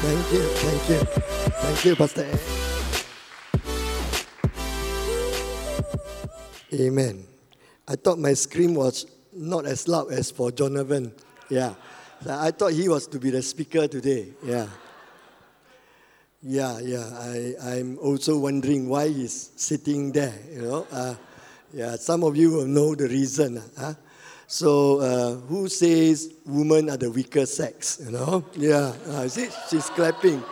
Thank you, thank you. Thank you, Pastor Amen. I thought my scream was not as loud as for Jonathan. Yeah. I thought he was to be the speaker today. Yeah. Yeah, yeah. I, I'm also wondering why he's sitting there, you know. Uh, yeah, some of you will know the reason. Huh? So, uh, who says women are the weaker sex? You know? Yeah, uh, see, she's clapping.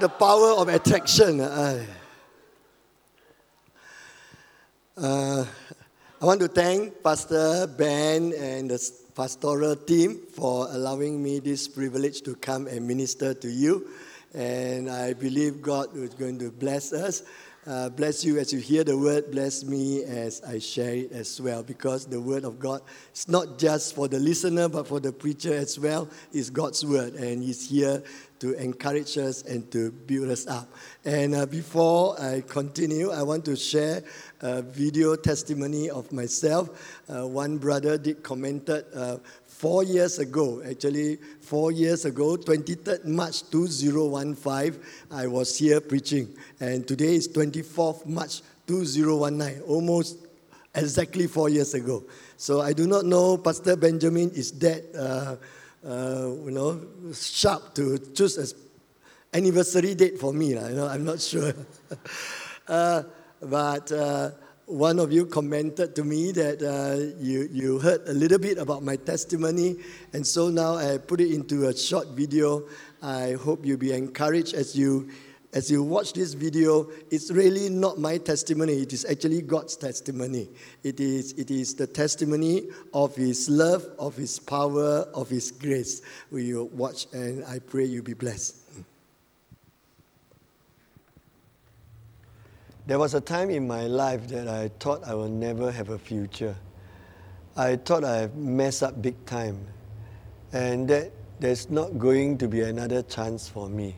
The power of attraction. Uh, uh, I want to thank Pastor Ben and the pastoral team for allowing me this privilege to come and minister to you. And I believe God is going to bless us. Uh, bless you as you hear the word. Bless me as I share it as well. Because the word of God is not just for the listener, but for the preacher as well. It's God's word, and He's here to encourage us and to build us up. And uh, before I continue, I want to share a video testimony of myself. Uh, one brother did commented uh, four years ago, actually, four years ago, 23rd March 2015, I was here preaching. And today is 24th March 2019, almost exactly four years ago. So I do not know Pastor Benjamin is that, uh, uh, you know, sharp to choose an anniversary date for me. You know, I'm not sure. uh, but uh, one of you commented to me that uh, you, you heard a little bit about my testimony, and so now I put it into a short video. I hope you'll be encouraged as you as you watch this video. It's really not my testimony; it is actually God's testimony. It is it is the testimony of His love, of His power, of His grace. We watch, and I pray you'll be blessed. There was a time in my life that I thought I will never have a future. I thought I messed up big time and that there's not going to be another chance for me.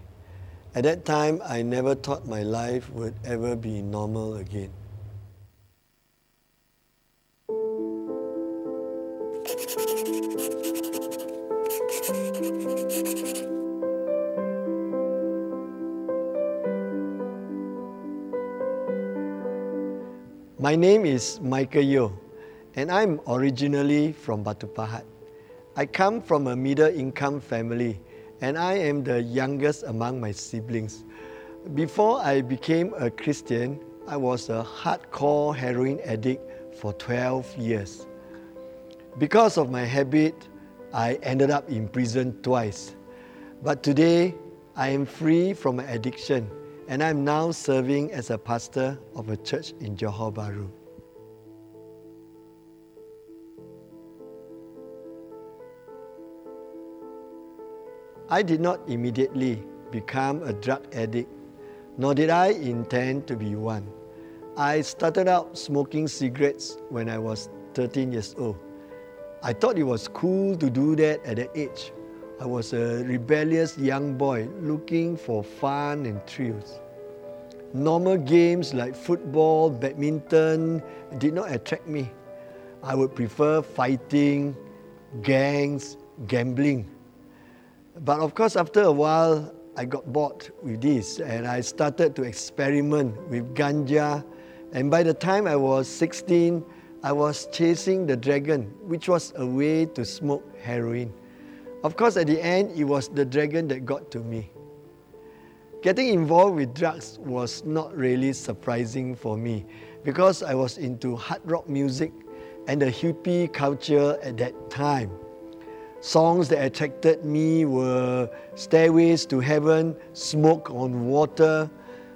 At that time, I never thought my life would ever be normal again. My name is Michael Yeo, and I'm originally from Batu Pahat. I come from a middle income family, and I am the youngest among my siblings. Before I became a Christian, I was a hardcore heroin addict for 12 years. Because of my habit, I ended up in prison twice. But today, I am free from my addiction and I'm now serving as a pastor of a church in Johor Bahru. I did not immediately become a drug addict, nor did I intend to be one. I started out smoking cigarettes when I was 13 years old. I thought it was cool to do that at that age I was a rebellious young boy looking for fun and thrills. Normal games like football, badminton did not attract me. I would prefer fighting, gangs, gambling. But of course, after a while, I got bored with this and I started to experiment with ganja. And by the time I was 16, I was chasing the dragon, which was a way to smoke heroin. Of course, at the end, it was the dragon that got to me. Getting involved with drugs was not really surprising for me because I was into hard rock music and the hippie culture at that time. Songs that attracted me were Stairways to Heaven, Smoke on Water,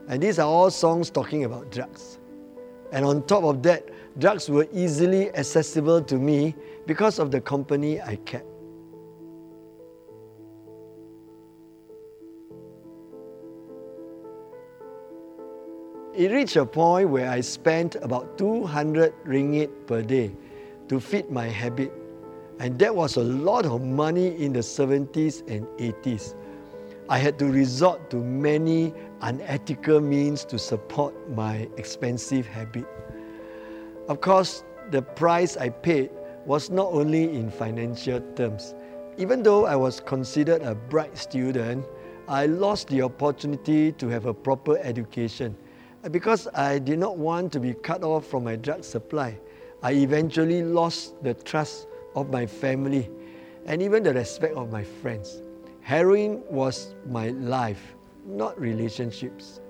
and these are all songs talking about drugs. And on top of that, drugs were easily accessible to me because of the company I kept. It reached a point where I spent about 200 ringgit per day to feed my habit. And that was a lot of money in the 70s and 80s. I had to resort to many unethical means to support my expensive habit. Of course, the price I paid was not only in financial terms, even though I was considered a bright student, I lost the opportunity to have a proper education. Because I did not want to be cut off from my drug supply, I eventually lost the trust of my family and even the respect of my friends. Heroin was my life, not relationships.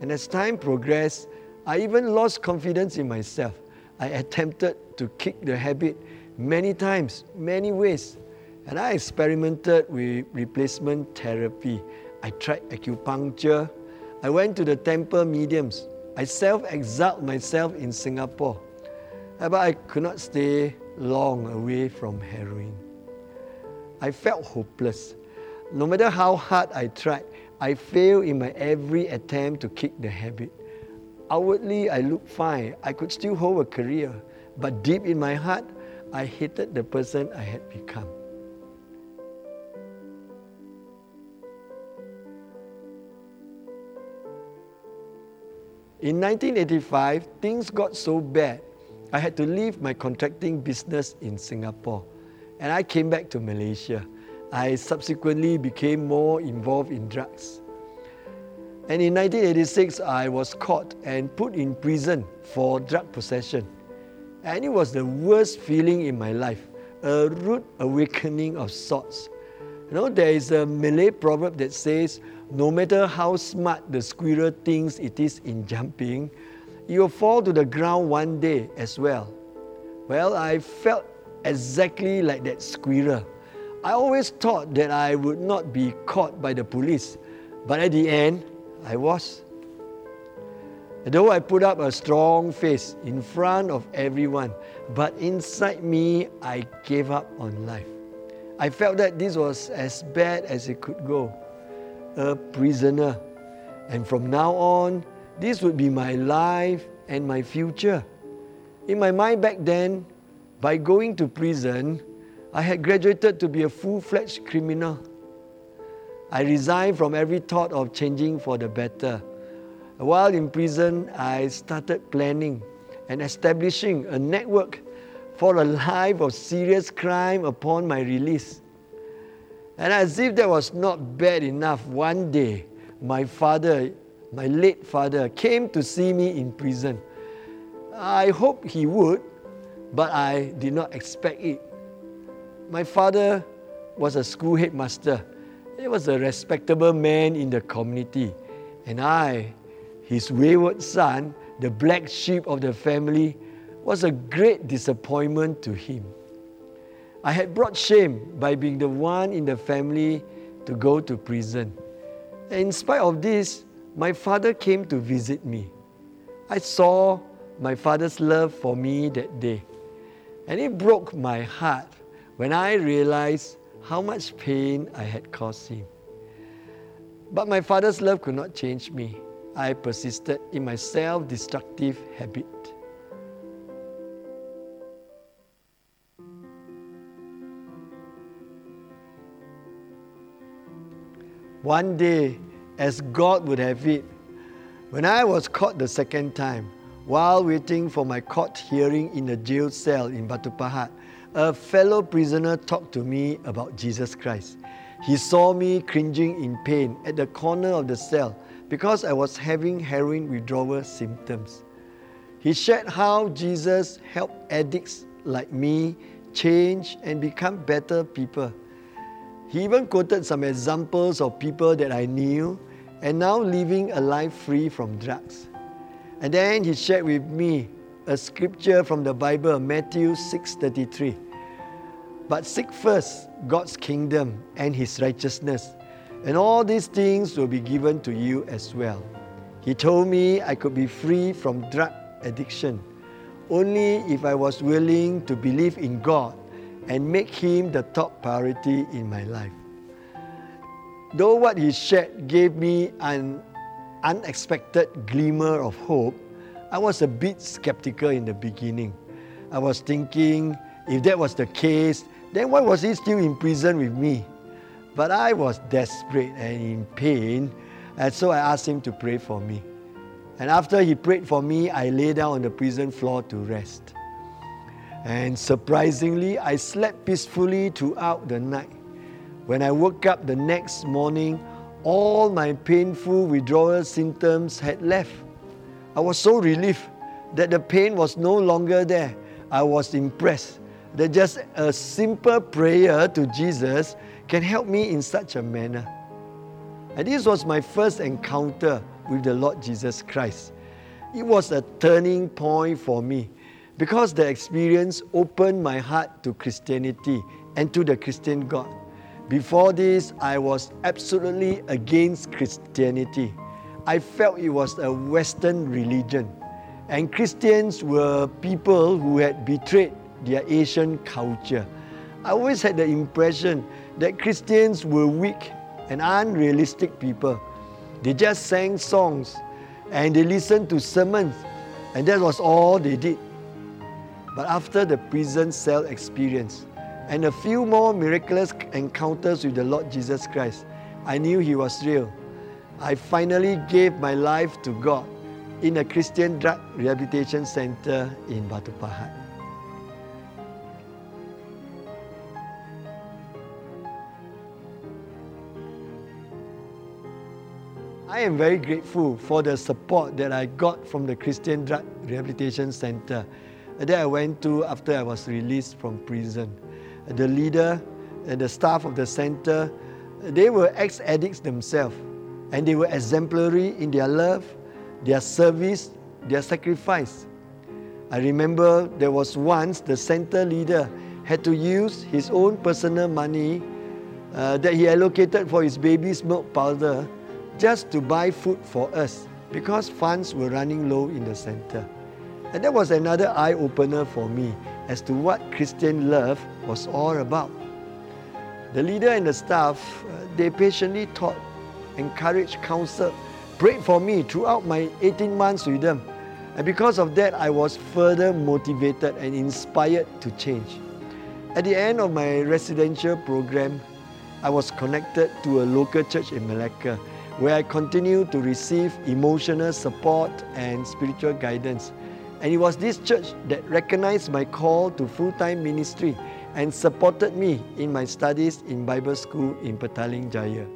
And as time progressed, I even lost confidence in myself. I attempted to kick the habit many times, many ways. And I experimented with replacement therapy. I tried acupuncture. I went to the temple mediums. I self exiled myself in Singapore. But I could not stay long away from heroin. I felt hopeless. No matter how hard I tried, I failed in my every attempt to kick the habit. Outwardly, I looked fine. I could still hold a career. But deep in my heart, I hated the person I had become. In 1985, things got so bad, I had to leave my contracting business in Singapore and I came back to Malaysia. I subsequently became more involved in drugs. And in 1986, I was caught and put in prison for drug possession. And it was the worst feeling in my life, a rude awakening of sorts. You know, there is a Malay proverb that says, no matter how smart the squirrel thinks it is in jumping, it will fall to the ground one day as well. Well, I felt exactly like that squirrel. I always thought that I would not be caught by the police, but at the end, I was. Though I put up a strong face in front of everyone, but inside me, I gave up on life. I felt that this was as bad as it could go a prisoner. And from now on, this would be my life and my future. In my mind back then, by going to prison, I had graduated to be a full fledged criminal. I resigned from every thought of changing for the better. While in prison, I started planning and establishing a network for a life of serious crime upon my release. And as if that was not bad enough, one day my father, my late father, came to see me in prison. I hoped he would, but I did not expect it. My father was a school headmaster. He was a respectable man in the community. And I, his wayward son, the black sheep of the family, was a great disappointment to him. I had brought shame by being the one in the family to go to prison. And in spite of this, my father came to visit me. I saw my father's love for me that day. And it broke my heart when I realized how much pain I had caused him. But my father's love could not change me. I persisted in my self destructive habit. One day, as God would have it, when I was caught the second time, while waiting for my court hearing in a jail cell in Batu Pahat, a fellow prisoner talked to me about Jesus Christ. He saw me cringing in pain at the corner of the cell because I was having heroin withdrawal symptoms. He shared how Jesus helped addicts like me change and become better people. He even quoted some examples of people that I knew and now living a life free from drugs. And then he shared with me a scripture from the Bible, Matthew 6:33. But seek first God's kingdom and his righteousness, and all these things will be given to you as well. He told me I could be free from drug addiction only if I was willing to believe in God and make him the top priority in my life. Though what he shared gave me an unexpected glimmer of hope, I was a bit skeptical in the beginning. I was thinking, if that was the case, then why was he still in prison with me? But I was desperate and in pain, and so I asked him to pray for me. And after he prayed for me, I lay down on the prison floor to rest. And surprisingly, I slept peacefully throughout the night. When I woke up the next morning, all my painful withdrawal symptoms had left. I was so relieved that the pain was no longer there. I was impressed that just a simple prayer to Jesus can help me in such a manner. And this was my first encounter with the Lord Jesus Christ. It was a turning point for me because the experience opened my heart to Christianity and to the Christian God. Before this, I was absolutely against Christianity. I felt it was a Western religion, and Christians were people who had betrayed their Asian culture. I always had the impression that Christians were weak and unrealistic people. They just sang songs and they listened to sermons, and that was all they did. But after the prison cell experience and a few more miraculous encounters with the Lord Jesus Christ, I knew He was real. I finally gave my life to God in a Christian drug rehabilitation center in Batu Pahat. I am very grateful for the support that I got from the Christian Drug Rehabilitation Center that I went to after I was released from prison. The leader and the staff of the center, they were ex-addicts themselves and they were exemplary in their love, their service, their sacrifice. I remember there was once the center leader had to use his own personal money uh, that he allocated for his baby's milk powder just to buy food for us because funds were running low in the center. And that was another eye opener for me as to what Christian love was all about. The leader and the staff, uh, they patiently taught, encouraged, counseled, prayed for me throughout my 18 months with them. And because of that, I was further motivated and inspired to change. At the end of my residential program, I was connected to a local church in Malacca where I continued to receive emotional support and spiritual guidance. And it was this church that recognized my call to full time ministry and supported me in my studies in Bible school in Petaling Jaya.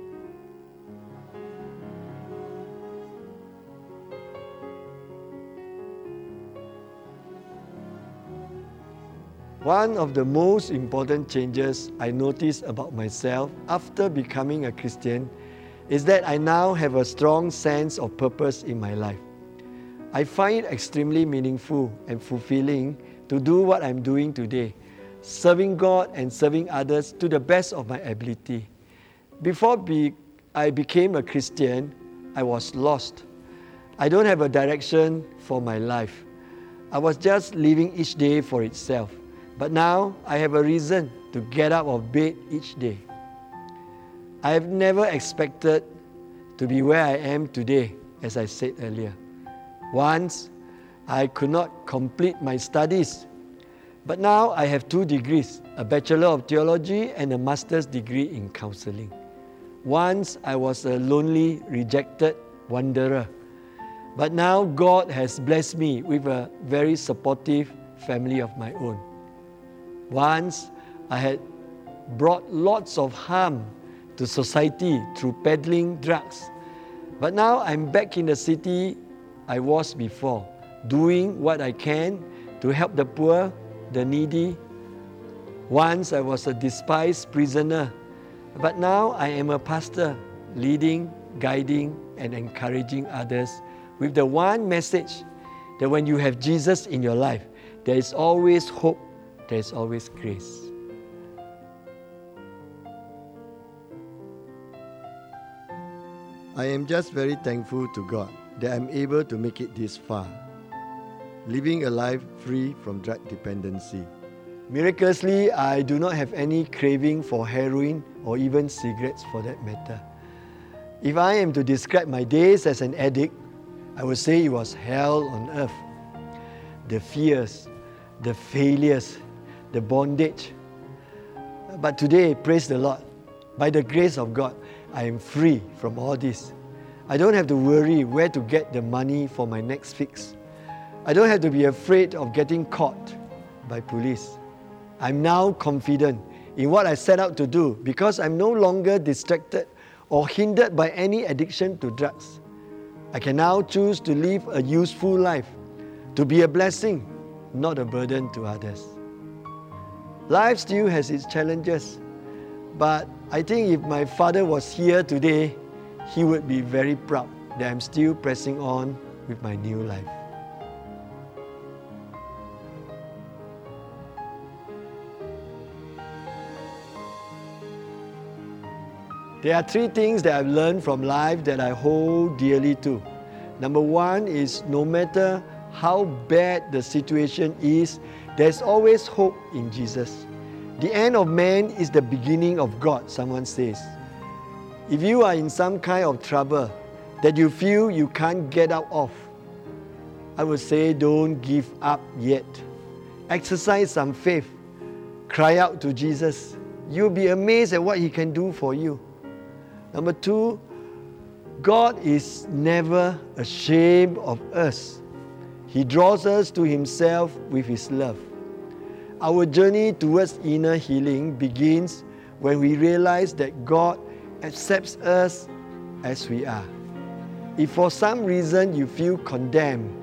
One of the most important changes I noticed about myself after becoming a Christian is that I now have a strong sense of purpose in my life. I find it extremely meaningful and fulfilling to do what I'm doing today, serving God and serving others to the best of my ability. Before be, I became a Christian, I was lost. I don't have a direction for my life. I was just living each day for itself. But now I have a reason to get up of bed each day. I have never expected to be where I am today, as I said earlier. Once, I could not complete my studies, but now I have two degrees a Bachelor of Theology and a Master's degree in counseling. Once, I was a lonely, rejected wanderer, but now God has blessed me with a very supportive family of my own. Once, I had brought lots of harm to society through peddling drugs. But now I'm back in the city I was before, doing what I can to help the poor, the needy. Once I was a despised prisoner, but now I am a pastor, leading, guiding, and encouraging others with the one message that when you have Jesus in your life, there is always hope, there is always grace. I am just very thankful to God that I'm able to make it this far, living a life free from drug dependency. Miraculously, I do not have any craving for heroin or even cigarettes for that matter. If I am to describe my days as an addict, I would say it was hell on earth. The fears, the failures, the bondage. But today, praise the Lord, by the grace of God, I am free from all this. I don't have to worry where to get the money for my next fix. I don't have to be afraid of getting caught, by police. I'm now confident in what I set out to do because I'm no longer distracted or hindered by any addiction to drugs. I can now choose to live a useful life, to be a blessing, not a burden to others. Life still has its challenges, but I think if my father was here today, he would be very proud that I'm still pressing on with my new life. There are three things that I've learned from life that I hold dearly to. Number one is no matter how bad the situation is, there's always hope in Jesus. The end of man is the beginning of God, someone says. If you are in some kind of trouble that you feel you can't get out of, I would say don't give up yet. Exercise some faith. Cry out to Jesus. You'll be amazed at what He can do for you. Number two, God is never ashamed of us. He draws us to Himself with His love. Our journey towards inner healing begins when we realize that God accepts us as we are. If for some reason you feel condemned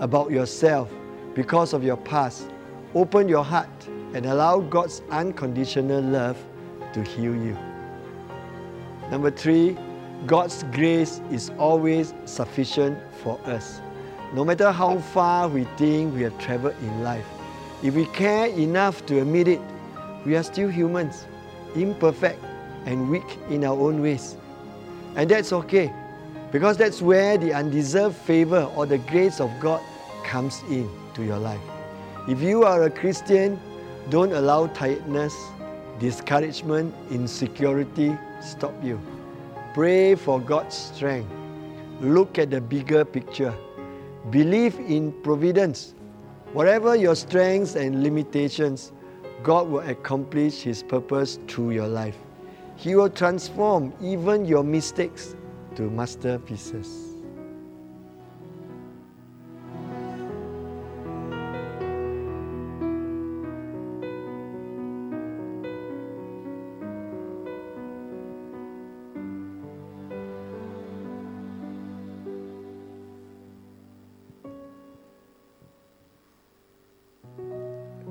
about yourself because of your past, open your heart and allow God's unconditional love to heal you. Number three, God's grace is always sufficient for us. No matter how far we think we have traveled in life, if we care enough to admit it, we are still humans, imperfect and weak in our own ways. And that's okay, because that's where the undeserved favor or the grace of God comes in to your life. If you are a Christian, don't allow tiredness, discouragement, insecurity stop you. Pray for God's strength. Look at the bigger picture. Believe in providence. Whatever your strengths and limitations, God will accomplish His purpose through your life. He will transform even your mistakes to masterpieces.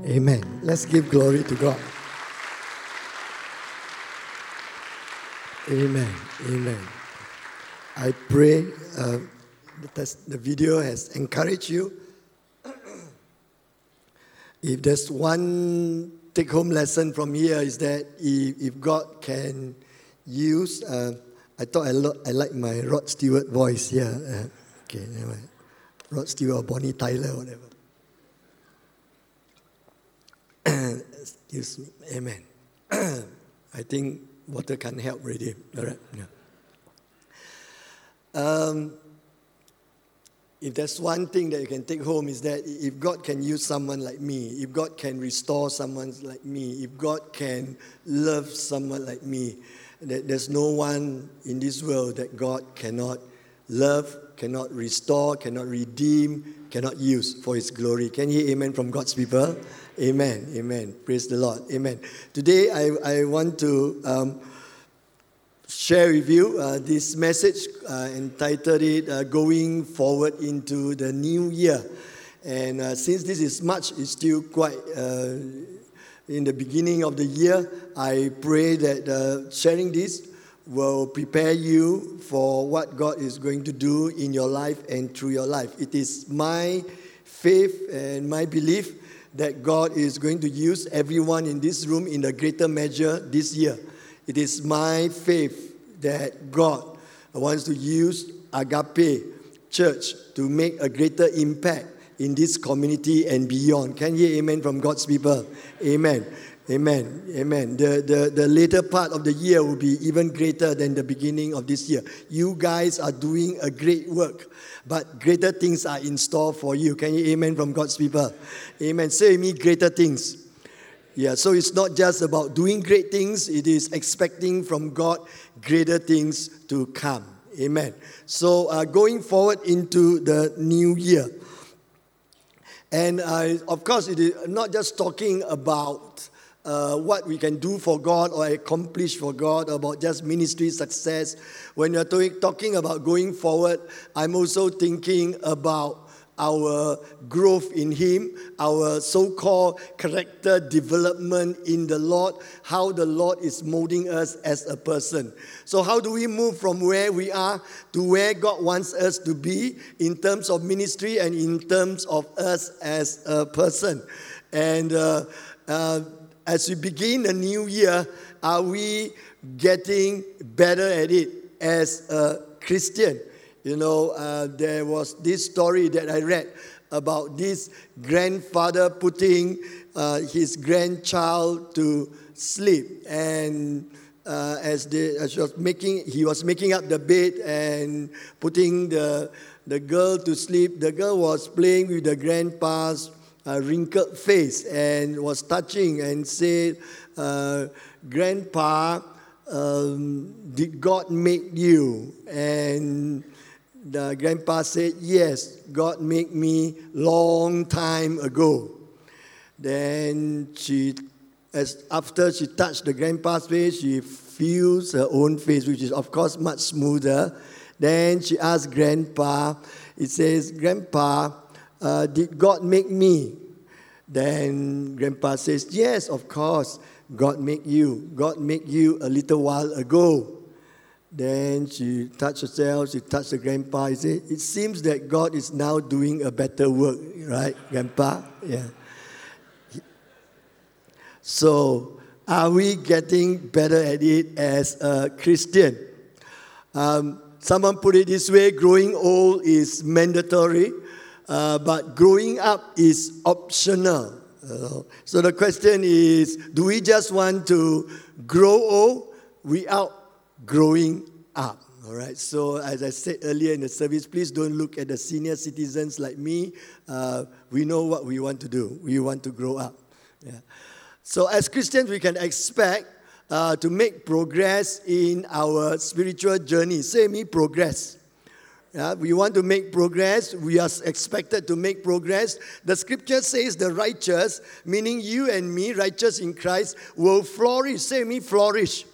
Amen. Let's give glory to God. Amen. Amen. I pray uh, the video has encouraged you. if there's one take home lesson from here, is that if, if God can use, uh, I thought I, lo- I like my Rod Stewart voice here. Uh, okay, anyway. Rod Stewart or Bonnie Tyler, whatever. Excuse me. Amen. I think water can help really. All right. Yeah. Um, if there's one thing that you can take home is that if God can use someone like me, if God can restore someone like me, if God can love someone like me, that there's no one in this world that God cannot love, cannot restore, cannot redeem, cannot use for His glory. Can you hear amen from God's people? Amen. Amen. Praise the Lord. Amen. Today, I, I want to um, share with you uh, this message uh, entitled it uh, Going Forward into the New Year. And uh, since this is March, it's still quite uh, in the beginning of the year, I pray that uh, sharing this will prepare you for what God is going to do in your life and through your life. It is my faith and my belief that God is going to use everyone in this room in a greater measure this year. It is my faith that God wants to use Agape Church to make a greater impact in this community and beyond. Can you hear amen from God's people? Amen. Amen. Amen. The, the, the later part of the year will be even greater than the beginning of this year. You guys are doing a great work, but greater things are in store for you. Can you amen from God's people? Amen. Say me greater things. Yeah, so it's not just about doing great things, it is expecting from God greater things to come. Amen. So uh, going forward into the new year. And I, of course, it is not just talking about uh, what we can do for God or accomplish for God, about just ministry success. When you're talking about going forward, I'm also thinking about our growth in Him, our so called character development in the Lord, how the Lord is molding us as a person. So, how do we move from where we are to where God wants us to be in terms of ministry and in terms of us as a person? And uh, uh, as we begin a new year, are we getting better at it as a Christian? You know, uh, there was this story that I read about this grandfather putting uh, his grandchild to sleep, and uh, as, they, as was making, he was making up the bed and putting the the girl to sleep. The girl was playing with the grandpa's uh, wrinkled face and was touching and said, uh, "Grandpa." Um, did God make you? And the grandpa said, Yes, God made me long time ago. Then she, as after she touched the grandpa's face, she feels her own face, which is of course much smoother. Then she asked grandpa, it says, Grandpa, uh, did God make me? Then grandpa says, Yes, of course, God made you. God made you a little while ago. Then she touched herself, she touched the grandpa. He said, It seems that God is now doing a better work, right, grandpa? Yeah. So, are we getting better at it as a Christian? Um, someone put it this way growing old is mandatory, uh, but growing up is optional. Uh, so the question is do we just want to grow old without growing up. All right. So, as I said earlier in the service, please don't look at the senior citizens like me. Uh, we know what we want to do. We want to grow up. Yeah. So, as Christians, we can expect uh, to make progress in our spiritual journey. Say me, progress. Yeah, we want to make progress. We are expected to make progress. The scripture says the righteous, meaning you and me, righteous in Christ, will flourish. Say me, flourish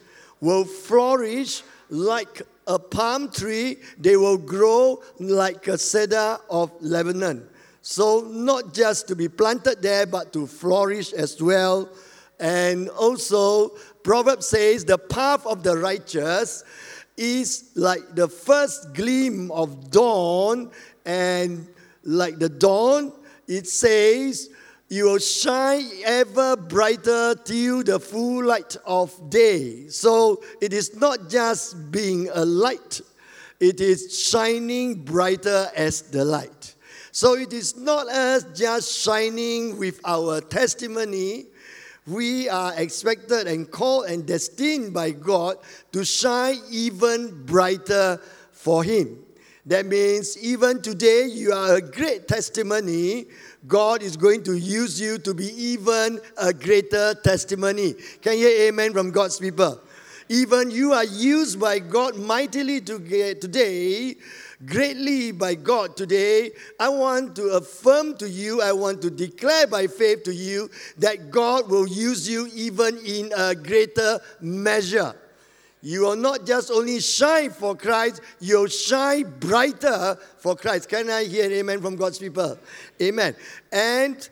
will flourish like a palm tree, they will grow like a cedar of Lebanon. So, not just to be planted there, but to flourish as well. And also, Proverbs says, the path of the righteous is like the first gleam of dawn, and like the dawn, it says, you will shine ever brighter till the full light of day. So it is not just being a light, it is shining brighter as the light. So it is not us just shining with our testimony. We are expected and called and destined by God to shine even brighter for Him. That means even today you are a great testimony God is going to use you to be even a greater testimony. Can you hear amen from God's people? Even you are used by God mightily today, greatly by God today. I want to affirm to you, I want to declare by faith to you that God will use you even in a greater measure. You will not just only shine for Christ, you'll shine brighter for Christ. Can I hear amen from God's people? Amen. And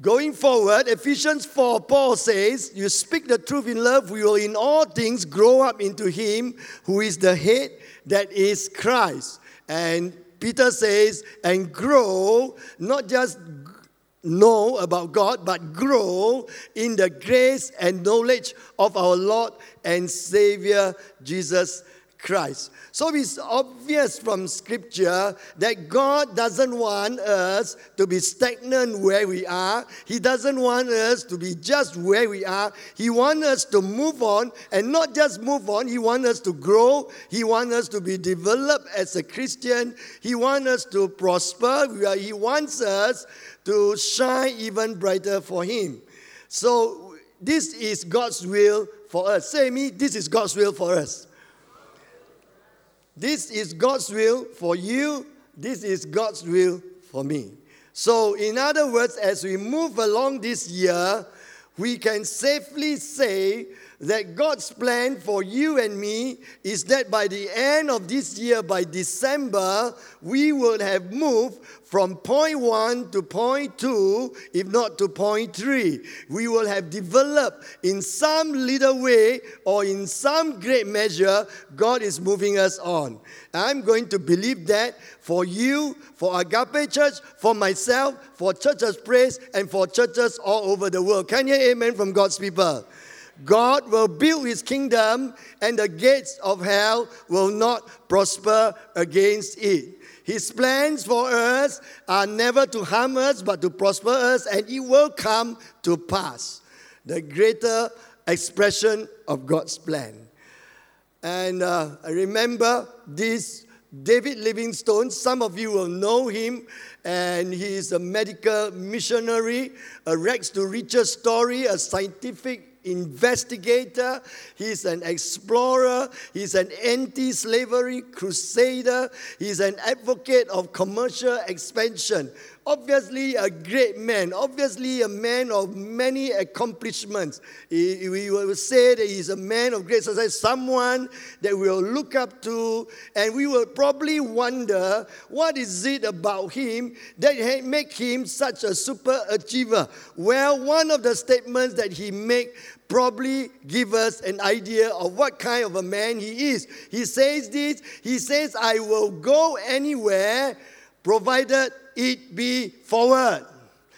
going forward, Ephesians 4, Paul says, You speak the truth in love, we will in all things grow up into Him who is the head, that is Christ. And Peter says, and grow, not just know about God, but grow in the grace and knowledge of our Lord and Savior Jesus Christ. So it's obvious from Scripture that God doesn't want us to be stagnant where we are. He doesn't want us to be just where we are. He wants us to move on and not just move on, He wants us to grow. He wants us to be developed as a Christian. He wants us to prosper. He wants us to shine even brighter for Him. So, this is God's will for us. Say me, this is God's will for us. This is God's will for you. This is God's will for me. So, in other words, as we move along this year, we can safely say that God's plan for you and me is that by the end of this year, by December, we will have moved from point one to point two, if not to point three. We will have developed in some little way or in some great measure, God is moving us on. I'm going to believe that for you, for Agape Church, for myself, for Churches Praise, and for churches all over the world. Can you amen from God's people? God will build his kingdom, and the gates of hell will not prosper against it. His plans for us are never to harm us, but to prosper us, and it will come to pass. The greater expression of God's plan. And uh, I remember this David Livingstone. Some of you will know him, and he is a medical missionary, a rags to riches story, a scientific investigator, he's an explorer, he's an anti slavery crusader, he's an advocate of commercial expansion. Obviously, a great man, obviously, a man of many accomplishments. we will say that he's a man of great success, someone that we'll look up to, and we will probably wonder what is it about him that make him such a super achiever. Well, one of the statements that he make probably give us an idea of what kind of a man he is. He says this, he says, I will go anywhere provided it be forward.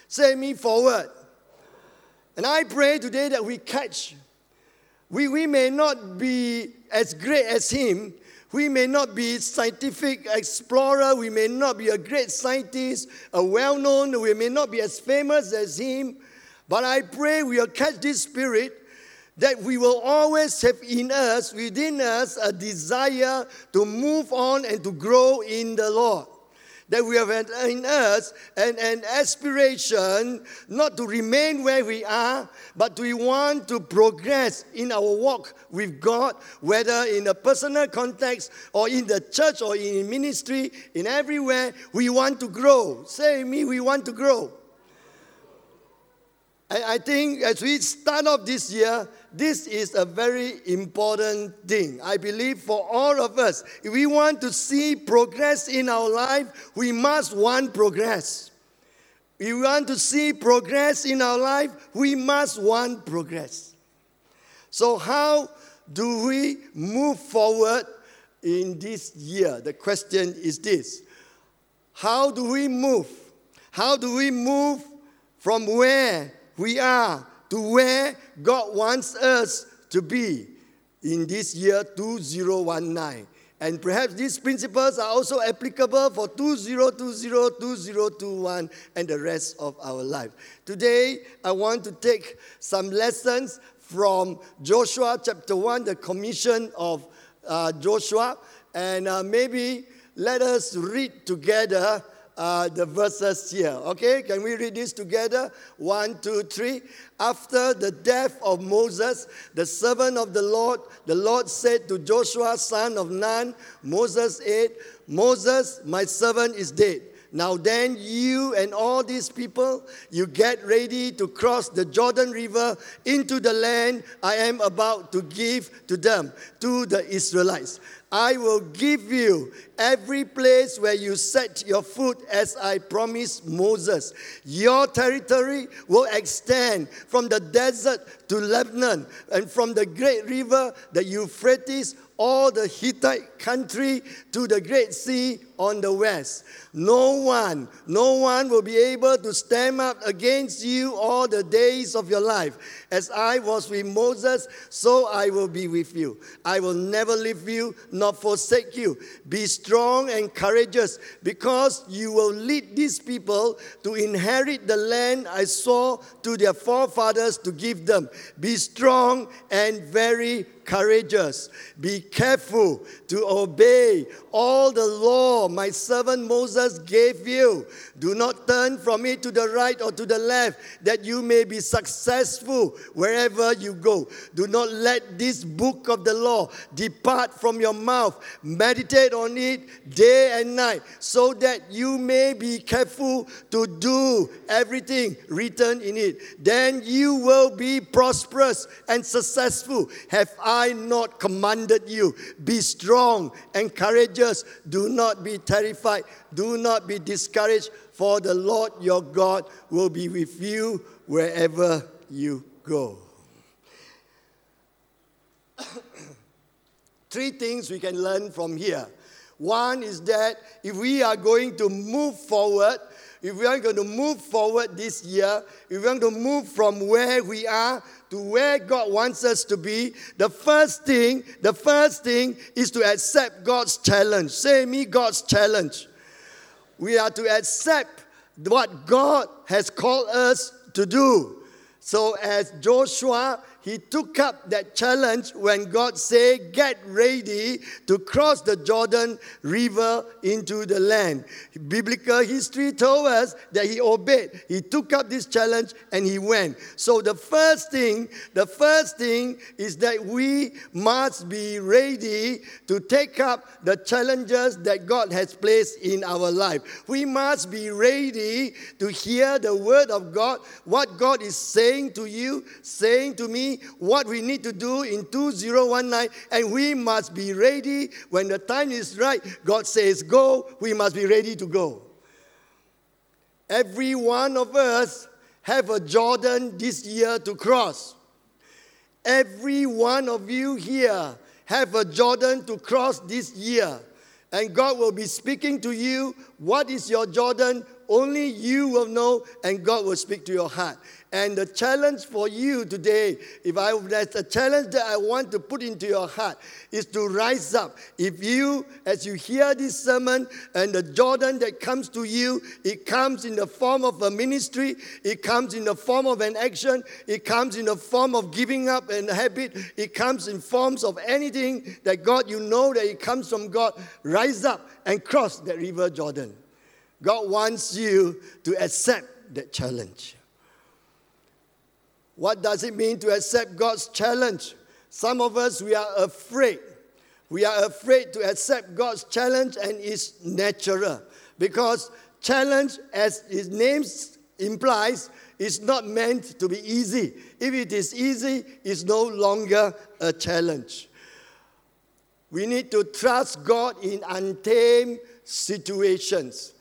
Say me forward. And I pray today that we catch. We, we may not be as great as him. We may not be a scientific explorer. We may not be a great scientist, a well-known. We may not be as famous as him. But I pray we will catch this spirit that we will always have in us, within us, a desire to move on and to grow in the Lord that we have in us an, an aspiration not to remain where we are, but we want to progress in our walk with God, whether in a personal context or in the church or in ministry, in everywhere, we want to grow. Say me, we want to grow. I, I think as we start off this year, this is a very important thing. I believe for all of us, if we want to see progress in our life, we must want progress. If we want to see progress in our life, we must want progress. So, how do we move forward in this year? The question is this How do we move? How do we move from where we are to where God wants us to be in this year 2019. And perhaps these principles are also applicable for 2020, 2021, and the rest of our life. Today, I want to take some lessons from Joshua chapter 1, the commission of uh, Joshua. And uh, maybe let us read together uh, the verses here. Okay, can we read this together? One, two, three. After the death of Moses, the servant of the Lord, the Lord said to Joshua, son of Nun, Moses 8, Moses, my servant, is dead. Now then, you and all these people, you get ready to cross the Jordan River into the land I am about to give to them, to the Israelites. I will give you every place where you set your foot as I promised Moses. Your territory will extend from the desert to Lebanon and from the great river, the Euphrates, all the Hittite country to the great sea on the west. No one, no one will be able to stand up against you all the days of your life. As I was with Moses, so I will be with you. I will never leave you nor forsake you. Be strong and courageous because you will lead these people to inherit the land I swore to their forefathers to give them. Be strong and very courageous. Be careful to obey all the law my servant Moses gave you. Do not turn from it to the right or to the left, that you may be successful wherever you go. Do not let this book of the law depart from your mouth. Meditate on it day and night, so that you may be careful to do everything written in it. Then you will be prosperous and successful. Have I not commanded you? Be strong and courageous. Do not be terrified. Do not be discouraged, for the Lord your God will be with you wherever you go. Three things we can learn from here. One is that if we are going to move forward, if we are going to move forward this year, if we are going to move from where we are to where God wants us to be, the first thing, the first thing is to accept God's challenge. Say me God's challenge. We are to accept what God has called us to do. So as Joshua he took up that challenge when God said, Get ready to cross the Jordan River into the land. Biblical history told us that he obeyed. He took up this challenge and he went. So the first thing, the first thing is that we must be ready to take up the challenges that God has placed in our life. We must be ready to hear the word of God, what God is saying to you, saying to me what we need to do in 2019, and we must be ready when the time is right. God says, Go, we must be ready to go. Every one of us have a Jordan this year to cross. Every one of you here have a Jordan to cross this year. And God will be speaking to you. What is your Jordan? Only you will know, and God will speak to your heart. And the challenge for you today, if I that's a challenge that I want to put into your heart, is to rise up. If you, as you hear this sermon and the Jordan that comes to you, it comes in the form of a ministry, it comes in the form of an action, it comes in the form of giving up and habit, it comes in forms of anything that God, you know that it comes from God. Rise up and cross that river Jordan. God wants you to accept that challenge. What does it mean to accept God's challenge? Some of us, we are afraid. We are afraid to accept God's challenge, and it's natural because challenge, as its name implies, is not meant to be easy. If it is easy, it's no longer a challenge. We need to trust God in untamed situations.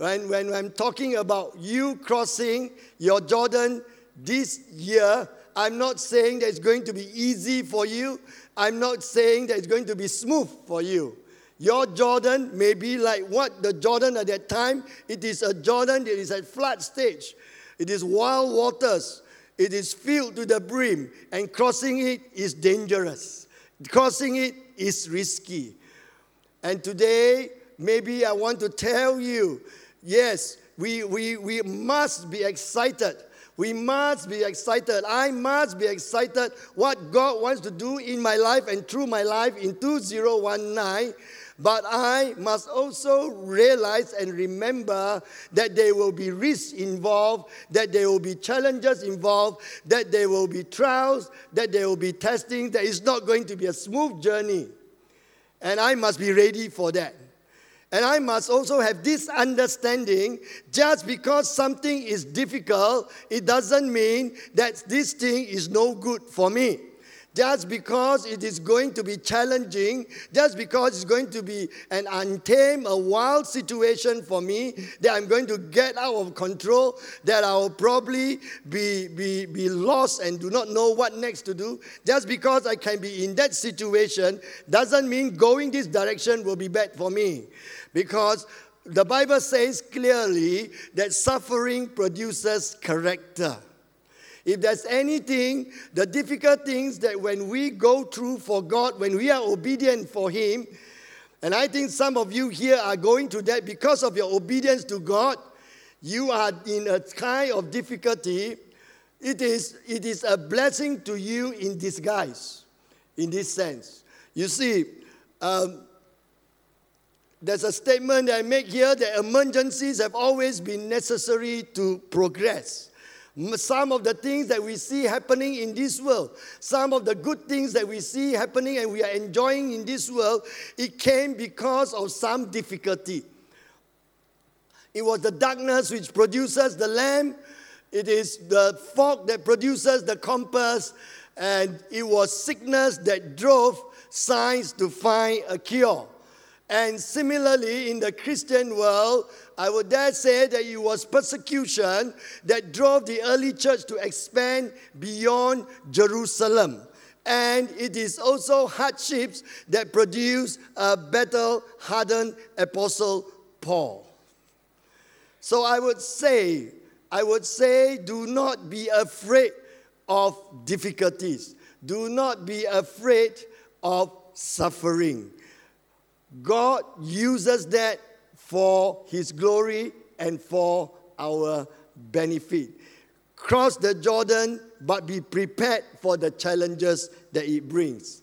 When, when I'm talking about you crossing your Jordan this year, I'm not saying that it's going to be easy for you. I'm not saying that it's going to be smooth for you. Your Jordan may be like what the Jordan at that time. It is a Jordan that is at flood stage. It is wild waters. It is filled to the brim, and crossing it is dangerous. Crossing it is risky. And today, maybe I want to tell you yes, we, we, we must be excited we must be excited. I must be excited what God wants to do in my life and through my life in 2019. But I must also realize and remember that there will be risks involved, that there will be challenges involved, that there will be trials, that there will be testing, that it's not going to be a smooth journey. And I must be ready for that. And I must also have this understanding just because something is difficult, it doesn't mean that this thing is no good for me. Just because it is going to be challenging, just because it's going to be an untamed, a wild situation for me, that I'm going to get out of control, that I'll probably be, be, be lost and do not know what next to do. Just because I can be in that situation doesn't mean going this direction will be bad for me. Because the Bible says clearly that suffering produces character. If there's anything, the difficult things that when we go through for God, when we are obedient for Him, and I think some of you here are going through that because of your obedience to God, you are in a kind of difficulty. It is, it is a blessing to you in disguise. in this sense. You see, um, there's a statement that I make here that emergencies have always been necessary to progress. Some of the things that we see happening in this world, some of the good things that we see happening and we are enjoying in this world, it came because of some difficulty. It was the darkness which produces the lamp, it is the fog that produces the compass, and it was sickness that drove science to find a cure. And similarly, in the Christian world, I would dare say that it was persecution that drove the early church to expand beyond Jerusalem. And it is also hardships that produce a battle hardened apostle Paul. So I would say, I would say, do not be afraid of difficulties. Do not be afraid of suffering. God uses that for His glory and for our benefit. Cross the Jordan, but be prepared for the challenges that it brings.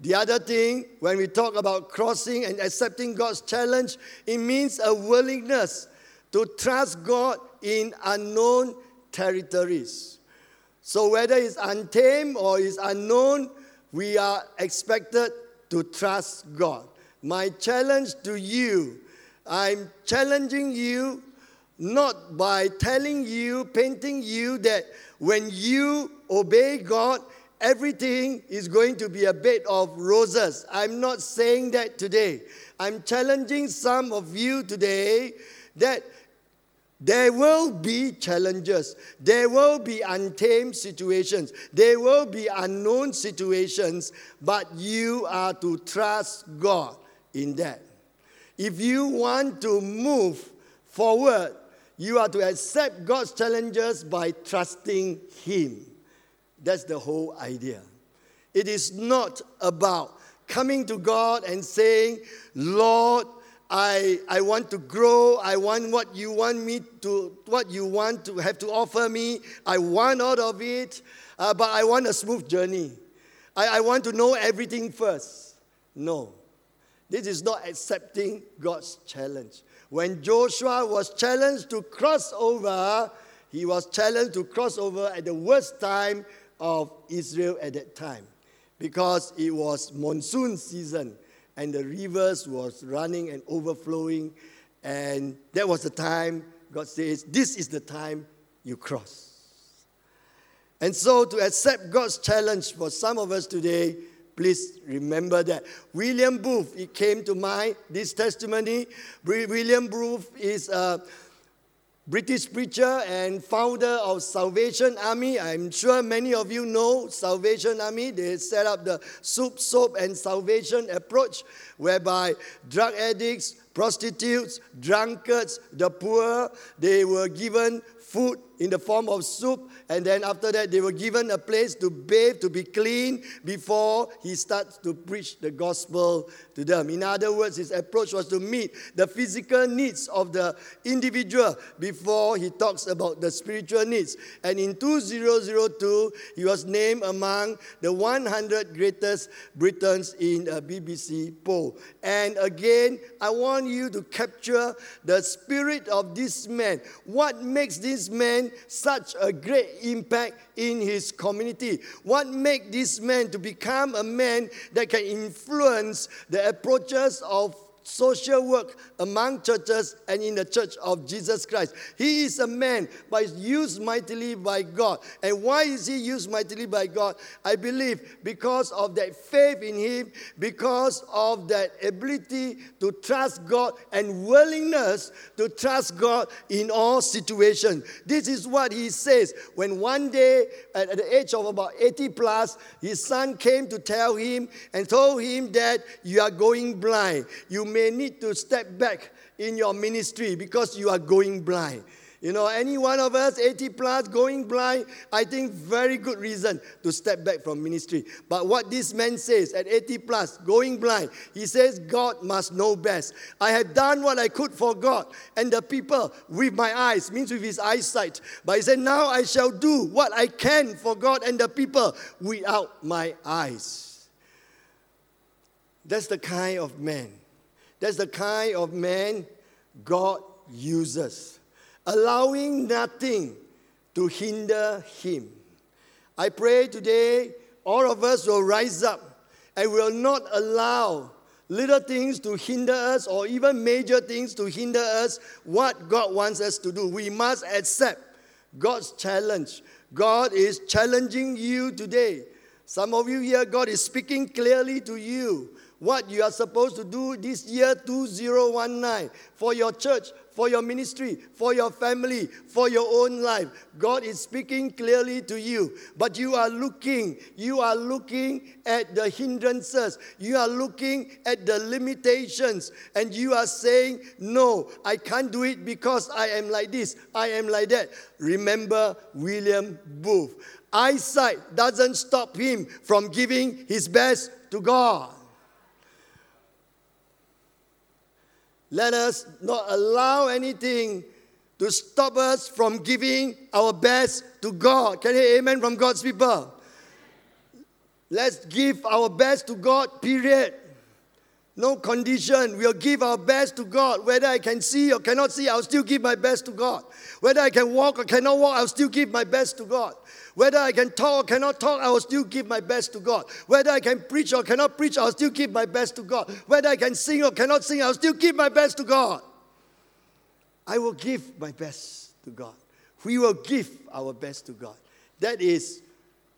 The other thing, when we talk about crossing and accepting God's challenge, it means a willingness to trust God in unknown territories. So, whether it's untamed or it's unknown, we are expected to trust God. My challenge to you, I'm challenging you not by telling you, painting you that when you obey God, everything is going to be a bed of roses. I'm not saying that today. I'm challenging some of you today that there will be challenges. There will be untamed situations. There will be unknown situations, but you are to trust God in that. If you want to move forward, you are to accept God's challenges by trusting Him. That's the whole idea. It is not about coming to God and saying, Lord, I, I want to grow. I want what you want me to, what you want to have to offer me. I want out of it, uh, but I want a smooth journey. I, I want to know everything first. No. This is not accepting God's challenge. When Joshua was challenged to cross over, he was challenged to cross over at the worst time of Israel at that time because it was monsoon season and the rivers was running and overflowing and that was the time God says this is the time you cross. And so to accept God's challenge for some of us today Please remember that. William Booth, it came to mind, this testimony. William Booth is a British preacher and founder of Salvation Army. I'm sure many of you know Salvation Army. They set up the soup, soap, and salvation approach, whereby drug addicts, prostitutes, drunkards, the poor, they were given food in the form of soup and then after that, they were given a place to bathe, to be clean before he starts to preach the gospel to them. In other words, his approach was to meet the physical needs of the individual before he talks about the spiritual needs. And in 2002, he was named among the 100 greatest Britons in a BBC poll. And again, I want you to capture the spirit of this man. What makes this man such a great impact in his community? What made this man to become a man that can influence the approaches of social work among churches and in the church of Jesus Christ. He is a man, but used mightily by God. And why is he used mightily by God? I believe because of that faith in him, because of that ability to trust God and willingness to trust God in all situations. This is what he says when one day, at the age of about 80 plus, his son came to tell him and told him that you are going blind. You may may need to step back in your ministry because you are going blind. You know, any one of us, 80 plus, going blind, I think very good reason to step back from ministry. But what this man says at 80 plus, going blind, he says, God must know best. I have done what I could for God and the people with my eyes, means with his eyesight. But he said, now I shall do what I can for God and the people without my eyes. That's the kind of man. That's the kind of man God uses, allowing nothing to hinder him. I pray today all of us will rise up and will not allow little things to hinder us or even major things to hinder us what God wants us to do. We must accept God's challenge. God is challenging you today. Some of you here, God is speaking clearly to you what you are supposed to do this year 2019 for your church, for your ministry, for your family, for your own life. God is speaking clearly to you, but you are looking, you are looking at the hindrances, you are looking at the limitations, and you are saying, No, I can't do it because I am like this, I am like that. Remember William Booth. Eyesight doesn't stop him from giving his best to God. Let us not allow anything to stop us from giving our best to God. Can you hear amen from God's people? Let's give our best to God, period. No condition. We'll give our best to God. Whether I can see or cannot see, I'll still give my best to God. Whether I can walk or cannot walk, I'll still give my best to God. Whether I can talk or cannot talk, I will still give my best to God. Whether I can preach or cannot preach, I'll still give my best to God. Whether I can sing or cannot sing, I'll still give my best to God. I will give my best to God. We will give our best to God. That is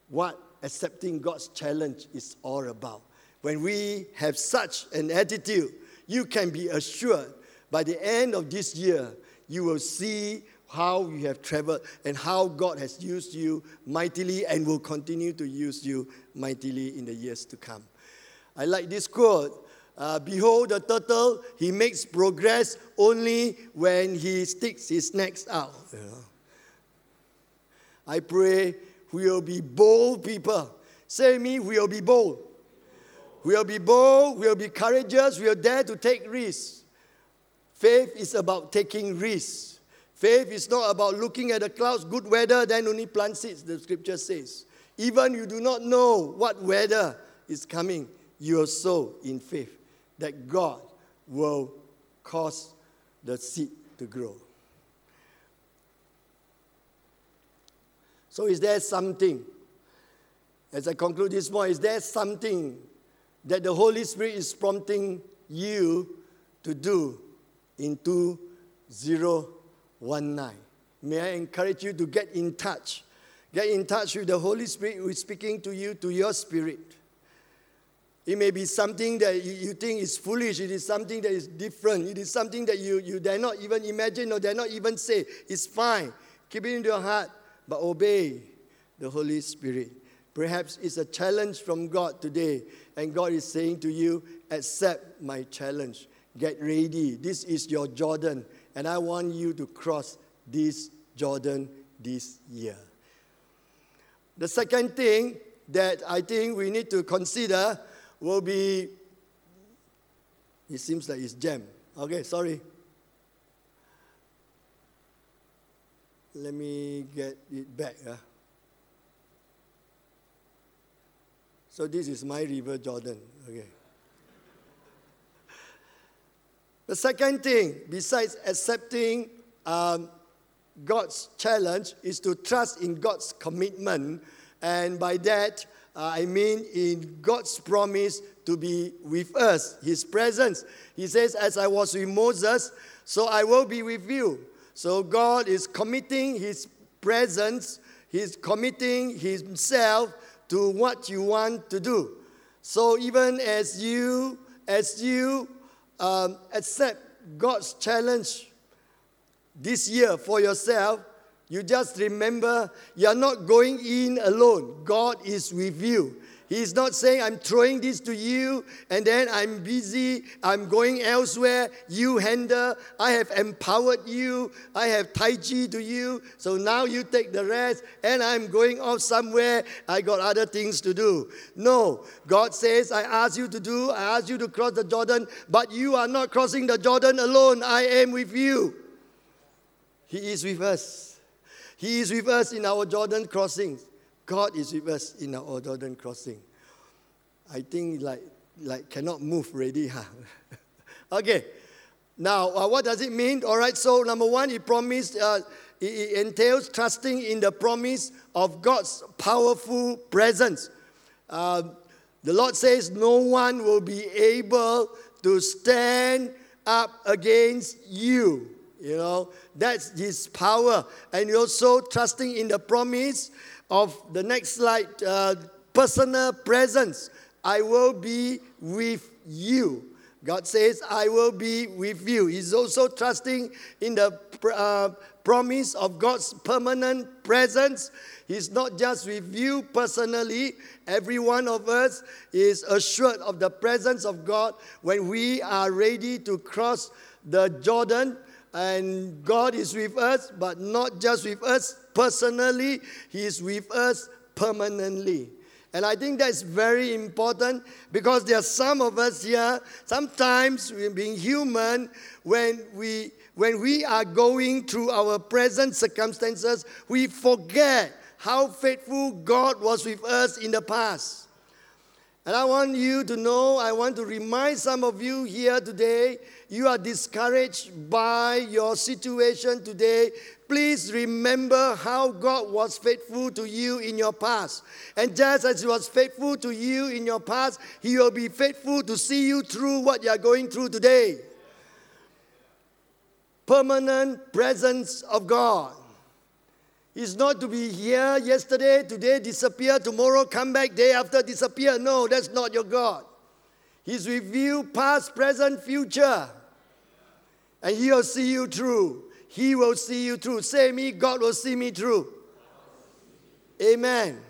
what accepting God's challenge is all about. When we have such an attitude, you can be assured by the end of this year, you will see how you have traveled and how God has used you mightily and will continue to use you mightily in the years to come. I like this quote. Uh, Behold the turtle, he makes progress only when he sticks his necks out. I pray we will be bold people. Say me, we will be bold. We'll be bold, we'll be courageous, we'll dare to take risks. Faith is about taking risks. Faith is not about looking at the clouds, good weather, then only plant seeds, the scripture says. Even you do not know what weather is coming, you are so in faith that God will cause the seed to grow. So, is there something, as I conclude this morning, is there something that the Holy Spirit is prompting you to do in 2019? May I encourage you to get in touch. Get in touch with the Holy Spirit who is speaking to you, to your spirit. It may be something that you think is foolish. It is something that is different. It is something that you, you dare not even imagine or dare not even say. It's fine. Keep it in your heart, but obey the Holy Spirit. Perhaps it's a challenge from God today, and God is saying to you, Accept my challenge. Get ready. This is your Jordan and I want you to cross this Jordan this year. The second thing that I think we need to consider will be it seems like it's jam. Okay, sorry. Let me get it back. Uh. So this is my river Jordan. Okay. The second thing, besides accepting um, God's challenge, is to trust in God's commitment. And by that, uh, I mean in God's promise to be with us, His presence. He says, As I was with Moses, so I will be with you. So God is committing His presence, He's committing Himself to what you want to do. So even as you, as you um, accept God's challenge this year for yourself, you just remember you're not going in alone. God is with you. He's not saying, I'm throwing this to you and then I'm busy, I'm going elsewhere, you handle, I have empowered you, I have Tai Chi to you, so now you take the rest and I'm going off somewhere, I got other things to do. No, God says, I ask you to do, I ask you to cross the Jordan, but you are not crossing the Jordan alone, I am with you. He is with us. He is with us in our Jordan crossings. God is with us in our Jordan crossing. I think like like cannot move already. Huh? okay. Now, uh, what does it mean? All right, so number one, it promised, uh, it, it entails trusting in the promise of God's powerful presence. Uh, the Lord says, No one will be able to stand up against you. You know, that's His power. And also trusting in the promise of the next slide uh, personal presence. I will be with you. God says, I will be with you. He's also trusting in the uh, promise of God's permanent presence. He's not just with you personally, every one of us is assured of the presence of God when we are ready to cross the Jordan. And God is with us, but not just with us personally, He is with us permanently. And I think that's very important because there are some of us here, sometimes being human, when we, when we are going through our present circumstances, we forget how faithful God was with us in the past. And I want you to know, I want to remind some of you here today, you are discouraged by your situation today please remember how God was faithful to you in your past. And just as He was faithful to you in your past, He will be faithful to see you through what you are going through today. Permanent presence of God. He's not to be here yesterday, today disappear, tomorrow come back, day after disappear. No, that's not your God. He's with you past, present, future. And He'll see you through. He will see you through. Say me, God will see me through. Amen.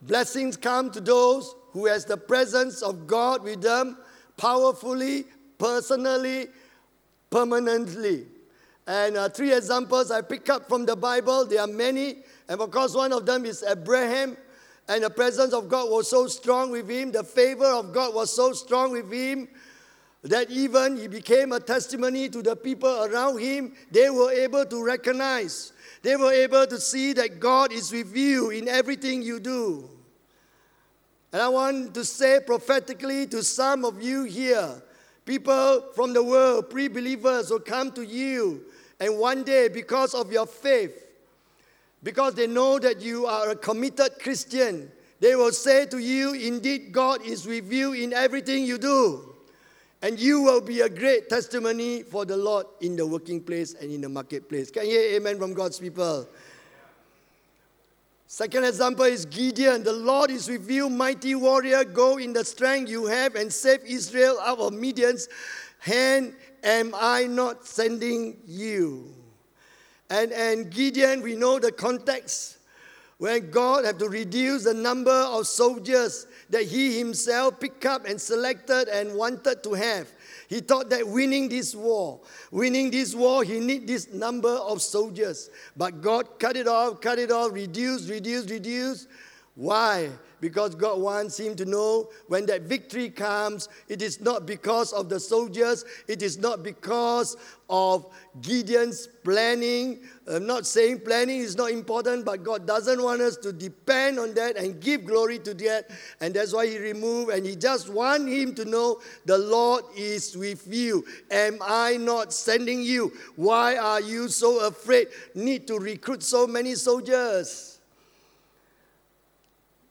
Blessings come to those who has the presence of God with them powerfully, personally, permanently. And uh, three examples I pick up from the Bible. There are many. And of course, one of them is Abraham. And the presence of God was so strong with him. The favor of God was so strong with him that even he became a testimony to the people around him. They were able to recognize, they were able to see that God is with you in everything you do. And I want to say prophetically to some of you here, people from the world, pre believers will come to you, and one day, because of your faith, because they know that you are a committed Christian, they will say to you, Indeed, God is with you in everything you do. And you will be a great testimony for the Lord in the working place and in the marketplace. Can you hear amen from God's people? Second example is Gideon. The Lord is with you, mighty warrior. Go in the strength you have and save Israel out of Midian's hand. Am I not sending you? And, and Gideon, we know the context. When God had to reduce the number of soldiers that he himself picked up and selected and wanted to have. He thought that winning this war, winning this war, he need this number of soldiers. But God cut it off, cut it off, reduce, reduce, reduce. Why? Because God wants him to know when that victory comes, it is not because of the soldiers, it is not because of Gideon's planning. I'm not saying planning is not important, but God doesn't want us to depend on that and give glory to that. And that's why He removed, and He just want him to know the Lord is with you. Am I not sending you? Why are you so afraid? Need to recruit so many soldiers.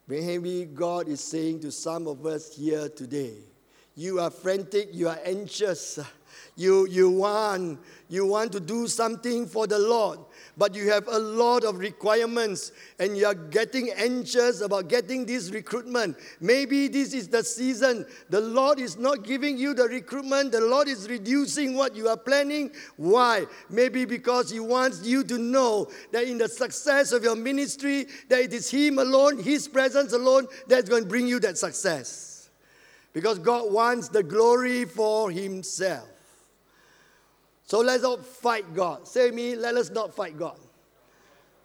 Maybe God is saying to some of us here today, you are frantic, you are anxious, you, you, want, you want to do something for the Lord, but you have a lot of requirements and you are getting anxious about getting this recruitment. Maybe this is the season. The Lord is not giving you the recruitment, the Lord is reducing what you are planning. Why? Maybe because He wants you to know that in the success of your ministry, that it is Him alone, His presence alone, that's going to bring you that success. Because God wants the glory for Himself. So let's not fight God. Say me, let us not fight God.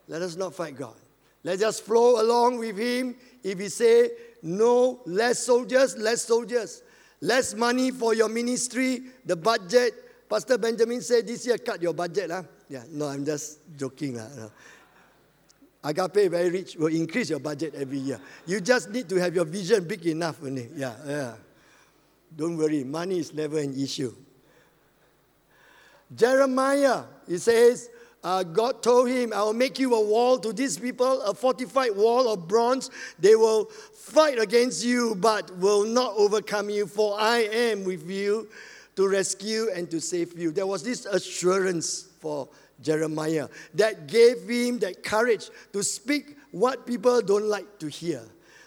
Let us not fight God. Let's just flow along with Him. If He say no, less soldiers, less soldiers, less money for your ministry, the budget. Pastor Benjamin said this year cut your budget. Huh? Yeah, no, I'm just joking. Huh? Agape Very Rich will increase your budget every year. You just need to have your vision big enough only. Yeah, yeah. Don't worry, money is never an issue. Jeremiah, he says, uh, God told him, I will make you a wall to these people, a fortified wall of bronze. They will fight against you, but will not overcome you, for I am with you to rescue and to save you. There was this assurance for Jeremiah that gave him that courage to speak what people don't like to hear.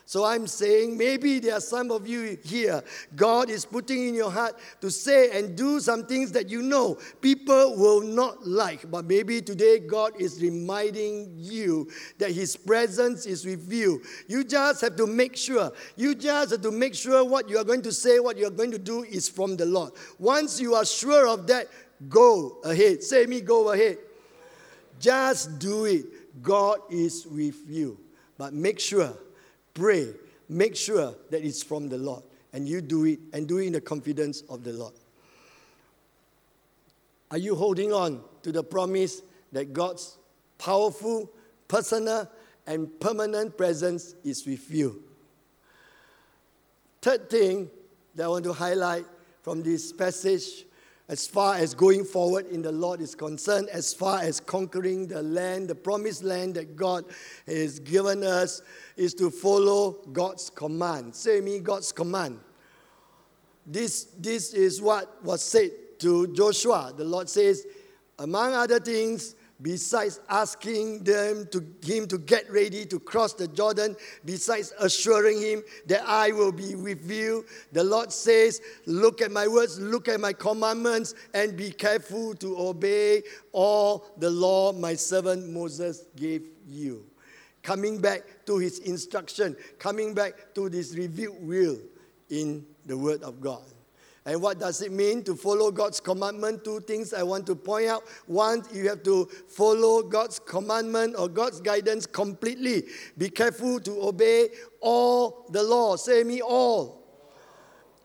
So I'm saying maybe there are some of you here, God is putting in your heart to say and do some things that you know people will not like. But maybe today God is reminding you that His presence is with you. You just have to make sure. You just have to make sure what you are going to say, what you are going to do is from the Lord. Once you are sure of that, go ahead. Say me, go ahead. Just do it. God is with you. But make sure Pray. Make sure that it's from the Lord. And you do it and do it in the confidence of the Lord. Are you holding on to the promise that God's powerful, personal, and permanent presence is with you? Third thing that I want to highlight from this passage as far as going forward in the Lord is concerned, as far as conquering the land, the promised land that God has given us, is to follow God's command. Say me, God's command. This, this is what was said to Joshua. The Lord says, among other things, besides asking them to him to get ready to cross the Jordan, besides assuring him that I will be with you, the Lord says, Look at my words, look at my commandments, and be careful to obey all the law my servant Moses gave you. Coming back to his instruction, coming back to this revealed will in the Word of God. And what does it mean to follow God's commandment? Two things I want to point out. One, you have to follow God's commandment or God's guidance completely. Be careful to obey all the law. Say me all.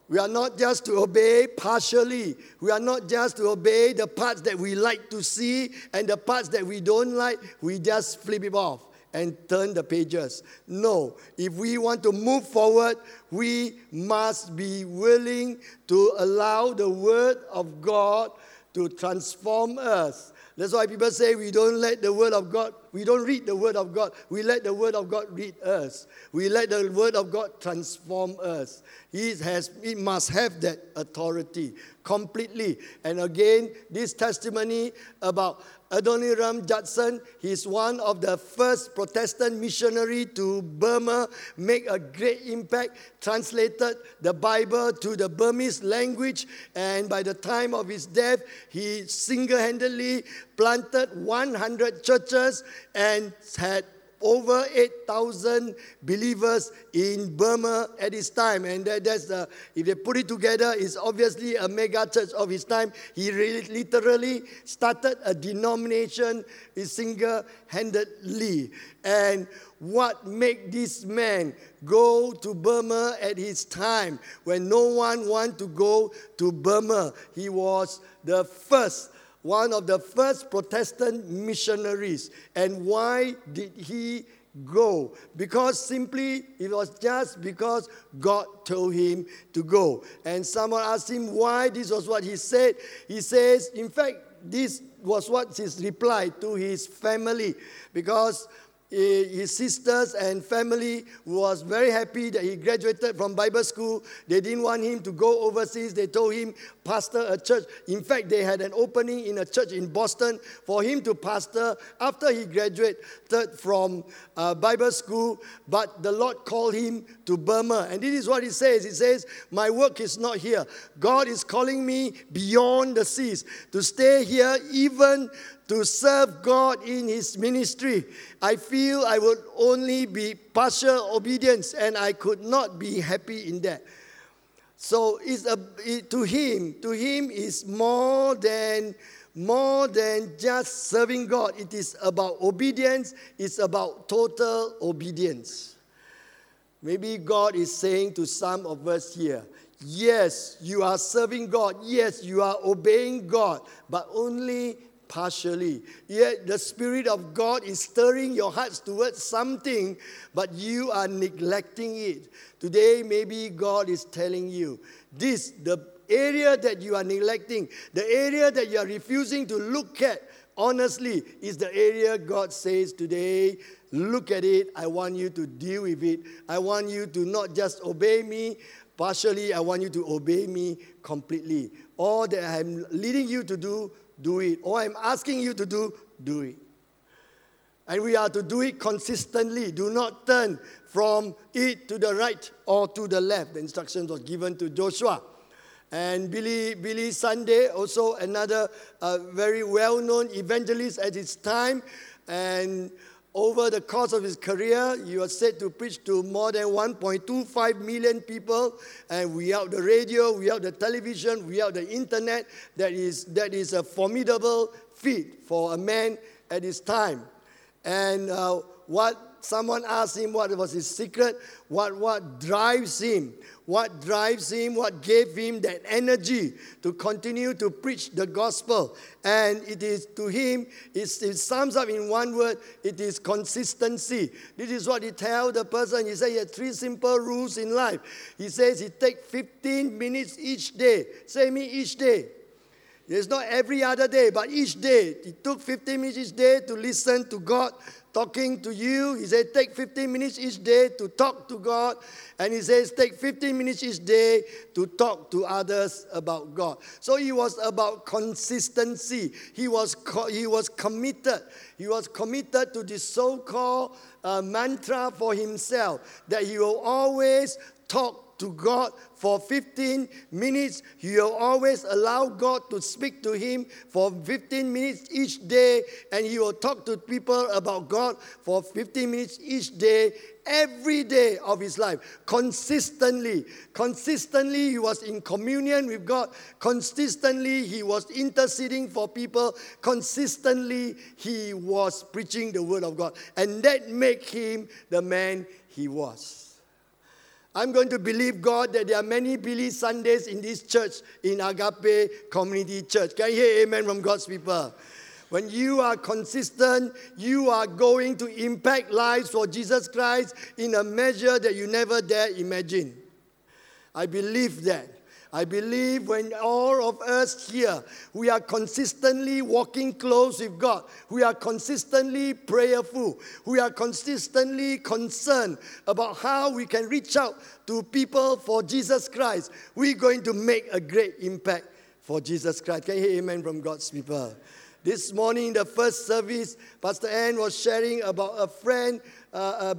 We are not just to obey partially. We are not just to obey the parts that we like to see and the parts that we don't like. We just flip it off and turn the pages. No, if we want to move forward, we must be willing to allow the Word of God to transform us. That's why people say we don't let the Word of God, we don't read the Word of God, we let the Word of God read us. We let the Word of God transform us. He has, it must have that authority completely. And again, this testimony about Adoniram Judson, he's one of the first Protestant missionary to Burma, make a great impact, translated the Bible to the Burmese language, and by the time of his death, he single-handedly planted 100 churches and had over 8,000 believers in Burma at his time. And that, that's the, if they put it together, it's obviously a mega church of his time. He really, literally started a denomination single handedly. And what made this man go to Burma at his time when no one wanted to go to Burma? He was the first one of the first Protestant missionaries. And why did he go? Because simply it was just because God told him to go. And someone asked him why this was what he said. He says, in fact, this was what his reply to his family because his sisters and family was very happy that he graduated from Bible school. They didn't want him to go overseas. They told him, pastor a church. In fact, they had an opening in a church in Boston for him to pastor after he graduated from uh, Bible school. But the Lord called him to Burma. And this is what he says He says, My work is not here. God is calling me beyond the seas to stay here even to serve God in His ministry. I feel I would only be partial obedience and I could not be happy in that. So it's a, it, to him, to him is more than more than just serving God. It is about obedience. It's about total obedience. Maybe God is saying to some of us here, yes, you are serving God. Yes, you are obeying God, but only partially. Yet the Spirit of God is stirring your hearts towards something, but you are neglecting it. Today, maybe God is telling you this, the area that you are neglecting, the area that you are refusing to look at honestly, is the area God says today, look at it. I want you to deal with it. I want you to not just obey me partially, I want you to obey me completely. All that I'm leading you to do, do it. All I'm asking you to do, do it. And we are to do it consistently. Do not turn from it to the right or to the left. The instructions was given to Joshua. And Billy, Billy Sunday, also another uh, very well known evangelist at his time. And over the course of his career, he was said to preach to more than 1.25 million people. And without the radio, without the television, without the internet, that is, that is a formidable feat for a man at his time. And uh, what someone asked him what was his secret, what, what drives him, what drives him, what gave him that energy to continue to preach the gospel. And it is to him, it, sums up in one word, it is consistency. This is what he tells the person. He said he has three simple rules in life. He says he takes 15 minutes each day. Say me each day. It's not every other day, but each day. He took 15 minutes each day to listen to God talking to you. He said, take 15 minutes each day to talk to God. And he says, take 15 minutes each day to talk to others about God. So he was about consistency. He was, co- he was committed. He was committed to this so called uh, mantra for himself that he will always talk to God for 15 minutes. He'll always allow God to speak to him for 15 minutes each day, and he will talk to people about God for 15 minutes each day, every day of his life, consistently. Consistently, he was in communion with God. Consistently, he was interceding for people. Consistently, he was preaching the word of God. And that made him the man he was. I'm going to believe God that there are many Billy Sundays in this church, in Agape Community Church. Can you hear amen from God's people? When you are consistent, you are going to impact lives for Jesus Christ in a measure that you never dare imagine. I believe that. I believe when all of us here, we are consistently walking close with God, we are consistently prayerful, we are consistently concerned about how we can reach out to people for Jesus Christ, we're going to make a great impact for Jesus Christ. Can you hear amen from God's people? This morning, the first service, Pastor Ann was sharing about a friend, uh,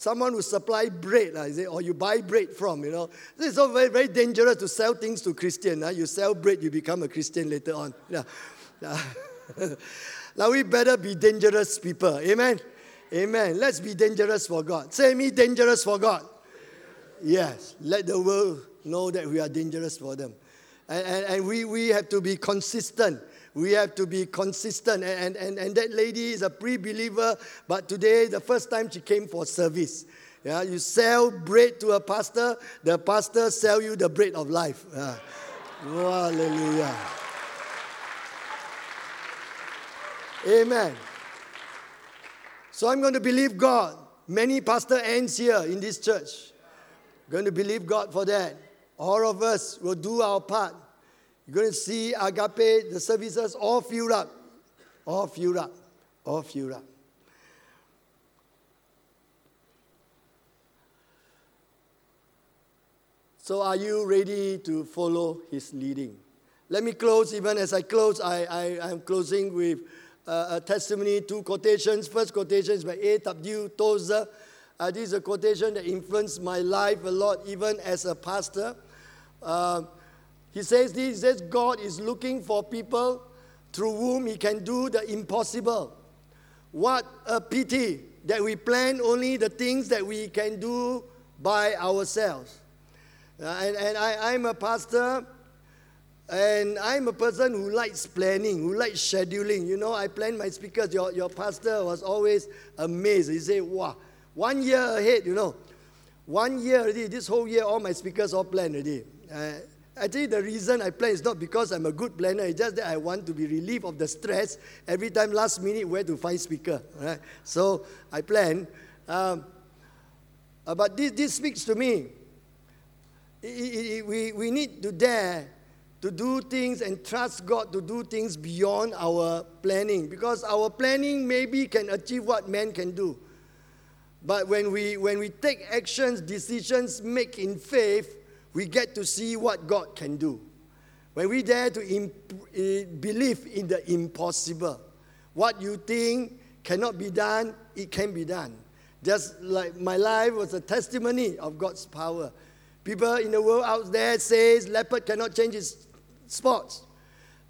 someone who supply bread, uh, say, or you buy bread from, you know. It's so very, very dangerous to sell things to Christian. Uh. You sell bread, you become a Christian later on. Yeah. now we better be dangerous people. Amen. Amen. Let's be dangerous for God. Say me dangerous for God. Yes. Let the world know that we are dangerous for them. And, and, and we, we have to be consistent we have to be consistent. And, and, and that lady is a pre believer, but today, the first time she came for service. Yeah, you sell bread to a pastor, the pastor sell you the bread of life. Yeah. hallelujah. Amen. So I'm going to believe God. Many Pastor Anns here in this church. Going to believe God for that. All of us will do our part. You're going to see agape, the services all filled up. All filled up. All filled up. So, are you ready to follow his leading? Let me close. Even as I close, I, I, am closing with uh, a testimony, two quotations. First quotation is by A.W. Tozer. Uh, this is a quotation that influenced my life a lot, even as a pastor. Uh, he says this, he says God is looking for people through whom he can do the impossible. What a pity that we plan only the things that we can do by ourselves. Uh, and and I, I'm a pastor, and I'm a person who likes planning, who likes scheduling. You know, I plan my speakers. Your, your pastor was always amazed. He said, wow, one year ahead, you know. One year already, this whole year, all my speakers all planned already. Uh, Actually, the reason I plan is not because I'm a good planner. It's just that I want to be relieved of the stress every time last minute where to find speaker. Right? So I plan. Um, uh, but this, this speaks to me. It, it, it, we, we need to dare to do things and trust God to do things beyond our planning because our planning maybe can achieve what man can do. But when we, when we take actions, decisions, make in faith, we get to see what God can do. When we dare to imp- eh, believe in the impossible, what you think cannot be done, it can be done. Just like my life was a testimony of God's power. People in the world out there says leopard cannot change its spots.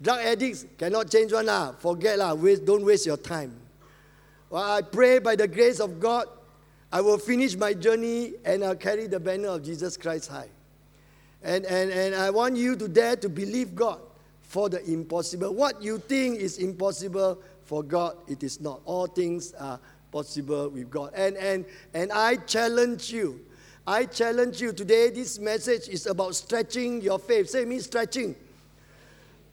Drug addicts cannot change one lah. Forget lah. Waste, don't waste your time. Well, I pray by the grace of God, I will finish my journey and I'll carry the banner of Jesus Christ high. And, and, and I want you to dare to believe God for the impossible. What you think is impossible for God, it is not. All things are possible with God. And, and, and I challenge you. I challenge you today. This message is about stretching your faith. Say me stretching.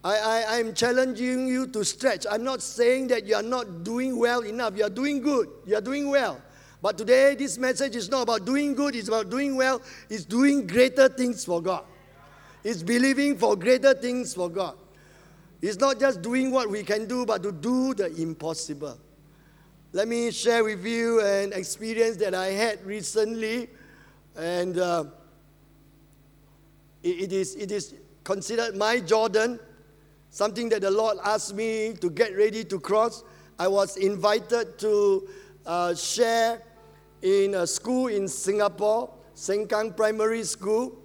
I, I, I'm challenging you to stretch. I'm not saying that you are not doing well enough. You are doing good. You are doing well. But today, this message is not about doing good, it's about doing well. It's doing greater things for God. It's believing for greater things for God. It's not just doing what we can do, but to do the impossible. Let me share with you an experience that I had recently, and uh, it, it, is, it is considered my Jordan, something that the Lord asked me to get ready to cross. I was invited to uh, share in a school in Singapore, Sengkang Primary School.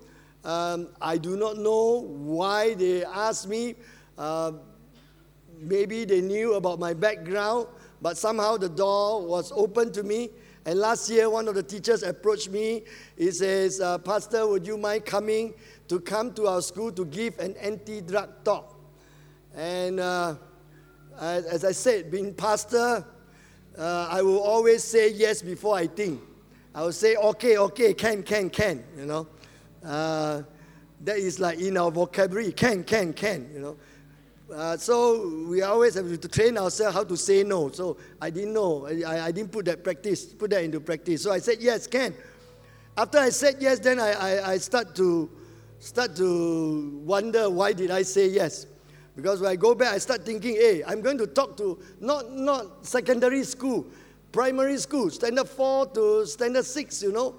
Um, I do not know why they asked me. Uh, maybe they knew about my background, but somehow the door was open to me. And last year, one of the teachers approached me. He says, uh, Pastor, would you mind coming to come to our school to give an anti drug talk? And uh, as I said, being pastor, uh, I will always say yes before I think. I will say, okay, okay, can, can, can, you know. Uh, that is like in our vocabulary, can, can, can, you know. Uh, so we always have to train ourselves how to say no. So I didn't know. I, I didn't put that practice, put that into practice. So I said yes, can. After I said yes, then I, I, I start to start to wonder why did I say yes. Because when I go back, I start thinking, hey, I'm going to talk to not, not secondary school, primary school, standard four to standard six, you know.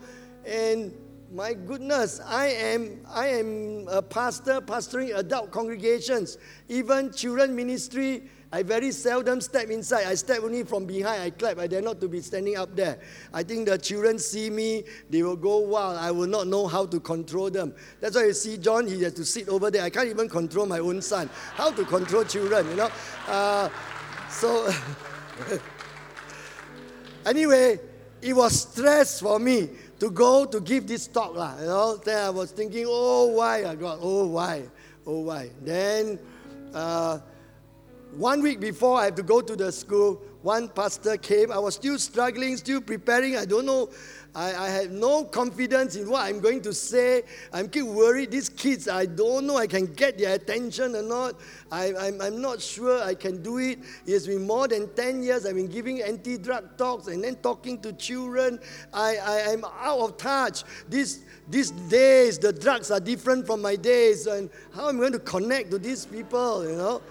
And my goodness, I am, I am a pastor pastoring adult congregations, even children ministry I very seldom step inside. I step only from behind. I clap. I dare not to be standing up there. I think the children see me, they will go wild. I will not know how to control them. That's why you see John, he has to sit over there. I can't even control my own son. How to control children, you know? Uh, so, anyway, it was stress for me to go to give this talk. Lah, you know? Then I was thinking, oh, why? I got, oh, why? Oh, why? Then, uh, one week before I have to go to the school, one pastor came. I was still struggling, still preparing. I don't know. I, I had no confidence in what I'm going to say. I'm keep worried. These kids, I don't know I can get their attention or not. I, I'm, I'm not sure I can do it. It's been more than 10 years. I've been giving anti drug talks and then talking to children. I, I, am out of touch. These, these days, the drugs are different from my days. And how am I going to connect to these people, you know?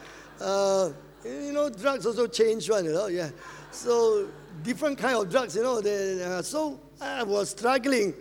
Uh, you know, drugs also change one, you know, yeah. So different kind of drugs, you know. They, uh, so I was struggling.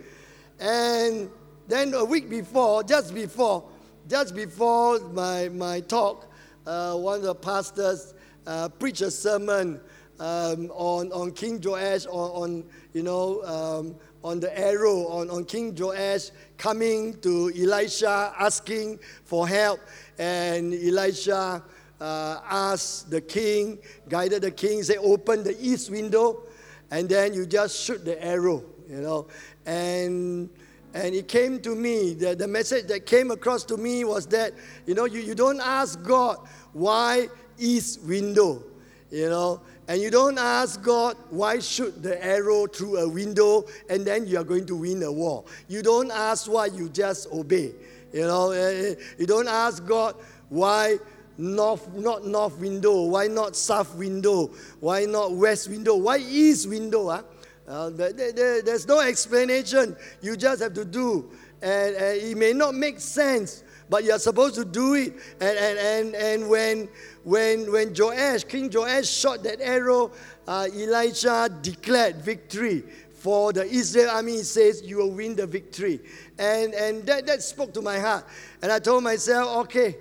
And then a week before, just before, just before my, my talk, uh, one of the pastors uh, preached a sermon um, on, on King Joash, on, on you know, um, on the arrow, on, on King Joash coming to Elisha asking for help. And Elisha uh, asked the king, guided the king, say, open the east window, and then you just shoot the arrow, you know. And and it came to me, the, the message that came across to me was that, you know, you, you don't ask God why east window, you know. And you don't ask God, why shoot the arrow through a window and then you are going to win a war. You don't ask why, you just obey. You know, eh, eh, you don't ask God why north, not north window, why not south window, why not west window, why east window. Huh? Uh, there, there, there's no explanation. You just have to do. And, and it may not make sense, but you're supposed to do it. And, and, and, and when, when, when Joash, King Joash shot that arrow, uh, Elijah declared victory for the Israel army. He says, You will win the victory. And, and that, that spoke to my heart. And I told myself, okay,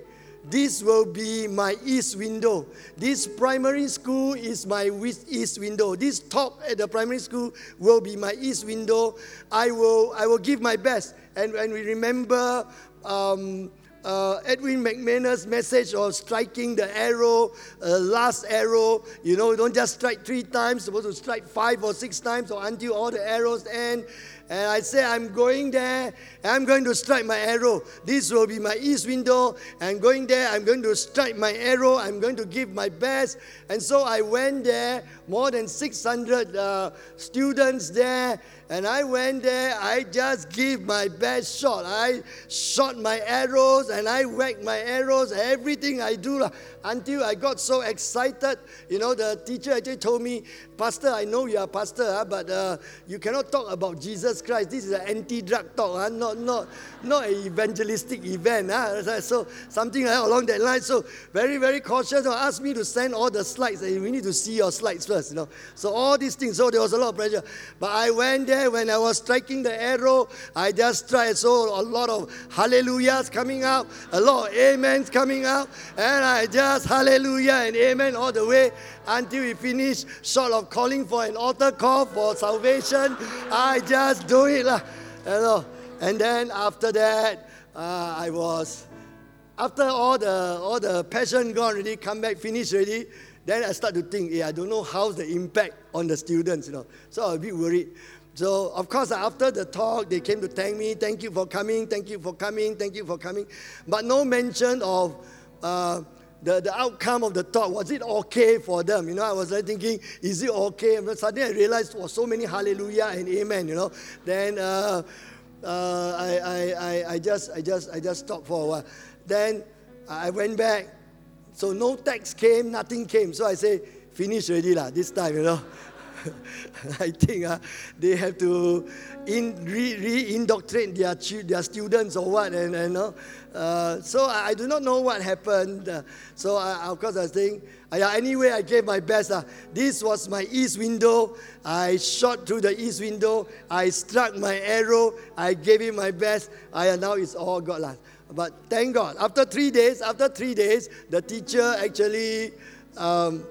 this will be my east window. This primary school is my east window. This top at the primary school will be my east window. I will, I will give my best. And when we remember um, uh, Erwin McManus' message of striking the arrow, uh, last arrow. You know, don't just strike three times, supposed to strike five or six times or until all the arrows end. And I say, I'm going there, I'm going to strike my arrow. This will be my east window. I'm going there, I'm going to strike my arrow, I'm going to give my best. And so I went there, more than 600 uh, students there. And I went there, I just give my best shot. I shot my arrows and I whacked my arrows, everything I do until I got so excited. You know, the teacher actually told me, Pastor, I know you are pastor, ah, but uh, you cannot talk about Jesus Christ. This is an anti-drug talk, ah, not, not, not an evangelistic event. Ah. So something along that line. So very, very cautious. So, asked me to send all the slides. We need to see your slides first, you know. So all these things. So there was a lot of pressure. But I went there when I was striking the arrow. I just tried. So a lot of hallelujahs coming out, a lot of amens coming out, and I just hallelujah and amen all the way until we finish. Short of calling for an altar call for salvation, I just do it lah. You. And then after that, uh, I was after all the all the passion gone already, come back, finish already. Then I start to think, yeah, I don't know how's the impact on the students, you know. So I was a bit worried. So, of course, after the talk, they came to thank me. Thank you for coming. Thank you for coming. Thank you for coming. But no mention of uh, the, the outcome of the talk. Was it okay for them? You know, I was like thinking, is it okay? But suddenly I realized was so many hallelujah and amen, you know. Then uh, uh, I, I, I, I, just, I, just, I just stopped for a while. Then I went back. So no text came, nothing came. So I say, finish already lah, this time, you know. I think uh, they have to in, re, re-indoctrinate their, their students or what, and, and uh, uh, so I, I, do not know what happened. Uh, so I, of course I think, anyway, I gave my best. Uh. This was my east window. I shot through the east window. I struck my arrow. I gave it my best. I, now it's all God. But thank God, after three days, after three days, the teacher actually um,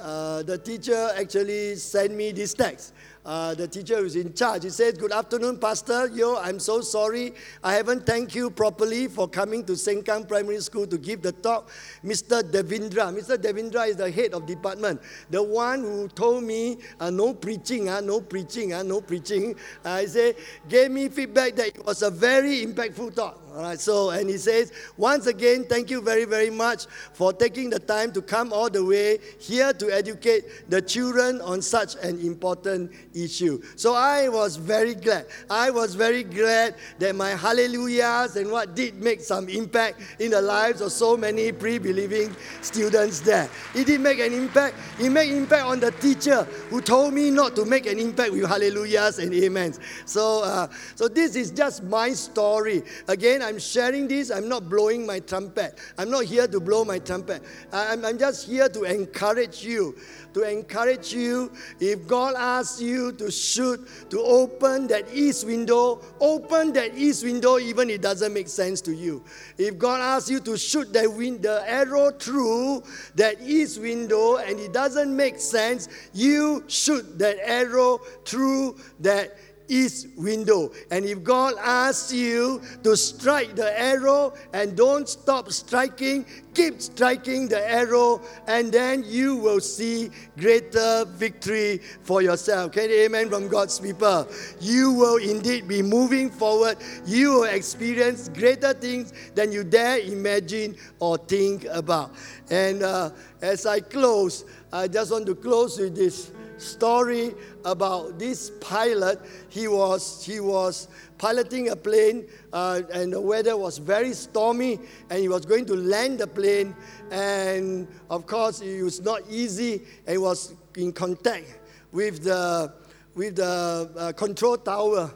uh, the teacher actually sent me this text. Uh, the teacher who's in charge. He said, Good afternoon, Pastor. Yo, I'm so sorry. I haven't thanked you properly for coming to Sengkang Primary School to give the talk. Mr. Devindra. Mr. Devindra is the head of department. The one who told me, uh, no preaching, uh, no preaching, uh, no preaching. I say, gave me feedback that it was a very impactful talk. All right, so, and he says, once again, thank you very, very much for taking the time to come all the way here to educate the children on such an important issue. So I was very glad. I was very glad that my hallelujahs and what did make some impact in the lives of so many pre believing students there. It did make an impact. It made impact on the teacher who told me not to make an impact with hallelujahs and amens. So, uh, so this is just my story. Again, I'm sharing this, I'm not blowing my trumpet. I'm not here to blow my trumpet. I'm, I'm just here to encourage you. To encourage you, if God asks you to shoot, to open that east window, open that east window even it doesn't make sense to you. If God asks you to shoot that win- the arrow through that east window and it doesn't make sense, you shoot that arrow through that east window. And if God asks you to strike the arrow and don't stop striking, keep striking the arrow, and then you will see greater victory for yourself. Can you amen from God's people? You will indeed be moving forward. You will experience greater things than you dare imagine or think about. And uh, as I close, I just want to close with this story about this pilot. He was, he was piloting a plane, uh, and the weather was very stormy, and he was going to land the plane. And of course, it was not easy, and he was in contact with the, with the uh, control tower.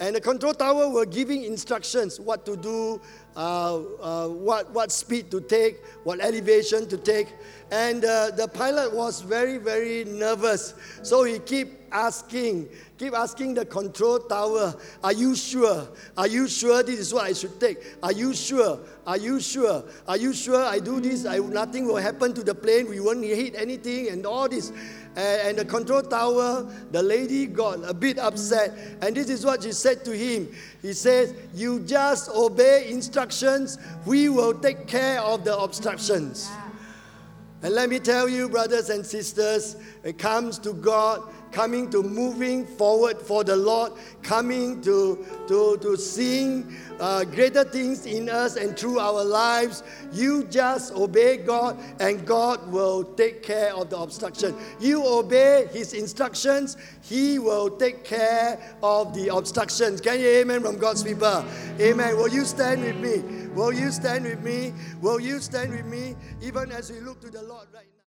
And the control tower were giving instructions what to do, uh, uh, what, what speed to take, what elevation to take. And uh, the pilot was very, very nervous. So he keep asking, keep asking the control tower, Are you sure? Are you sure this is what I should take? Are you sure? Are you sure? Are you sure I do this? I, nothing will happen to the plane. We won't hit anything and all this. And, the control tower, the lady got a bit upset. And this is what she said to him. He says, You just obey instructions, we will take care of the obstructions. And let me tell you, brothers and sisters, it comes to God coming to moving forward for the Lord, coming to, to, to seeing uh, greater things in us and through our lives. You just obey God, and God will take care of the obstruction. You obey His instructions, He will take care of the obstructions. Can you amen from God's people? Amen. Will you stand with me? Will you stand with me? Will you stand with me even as we look to the Lord right?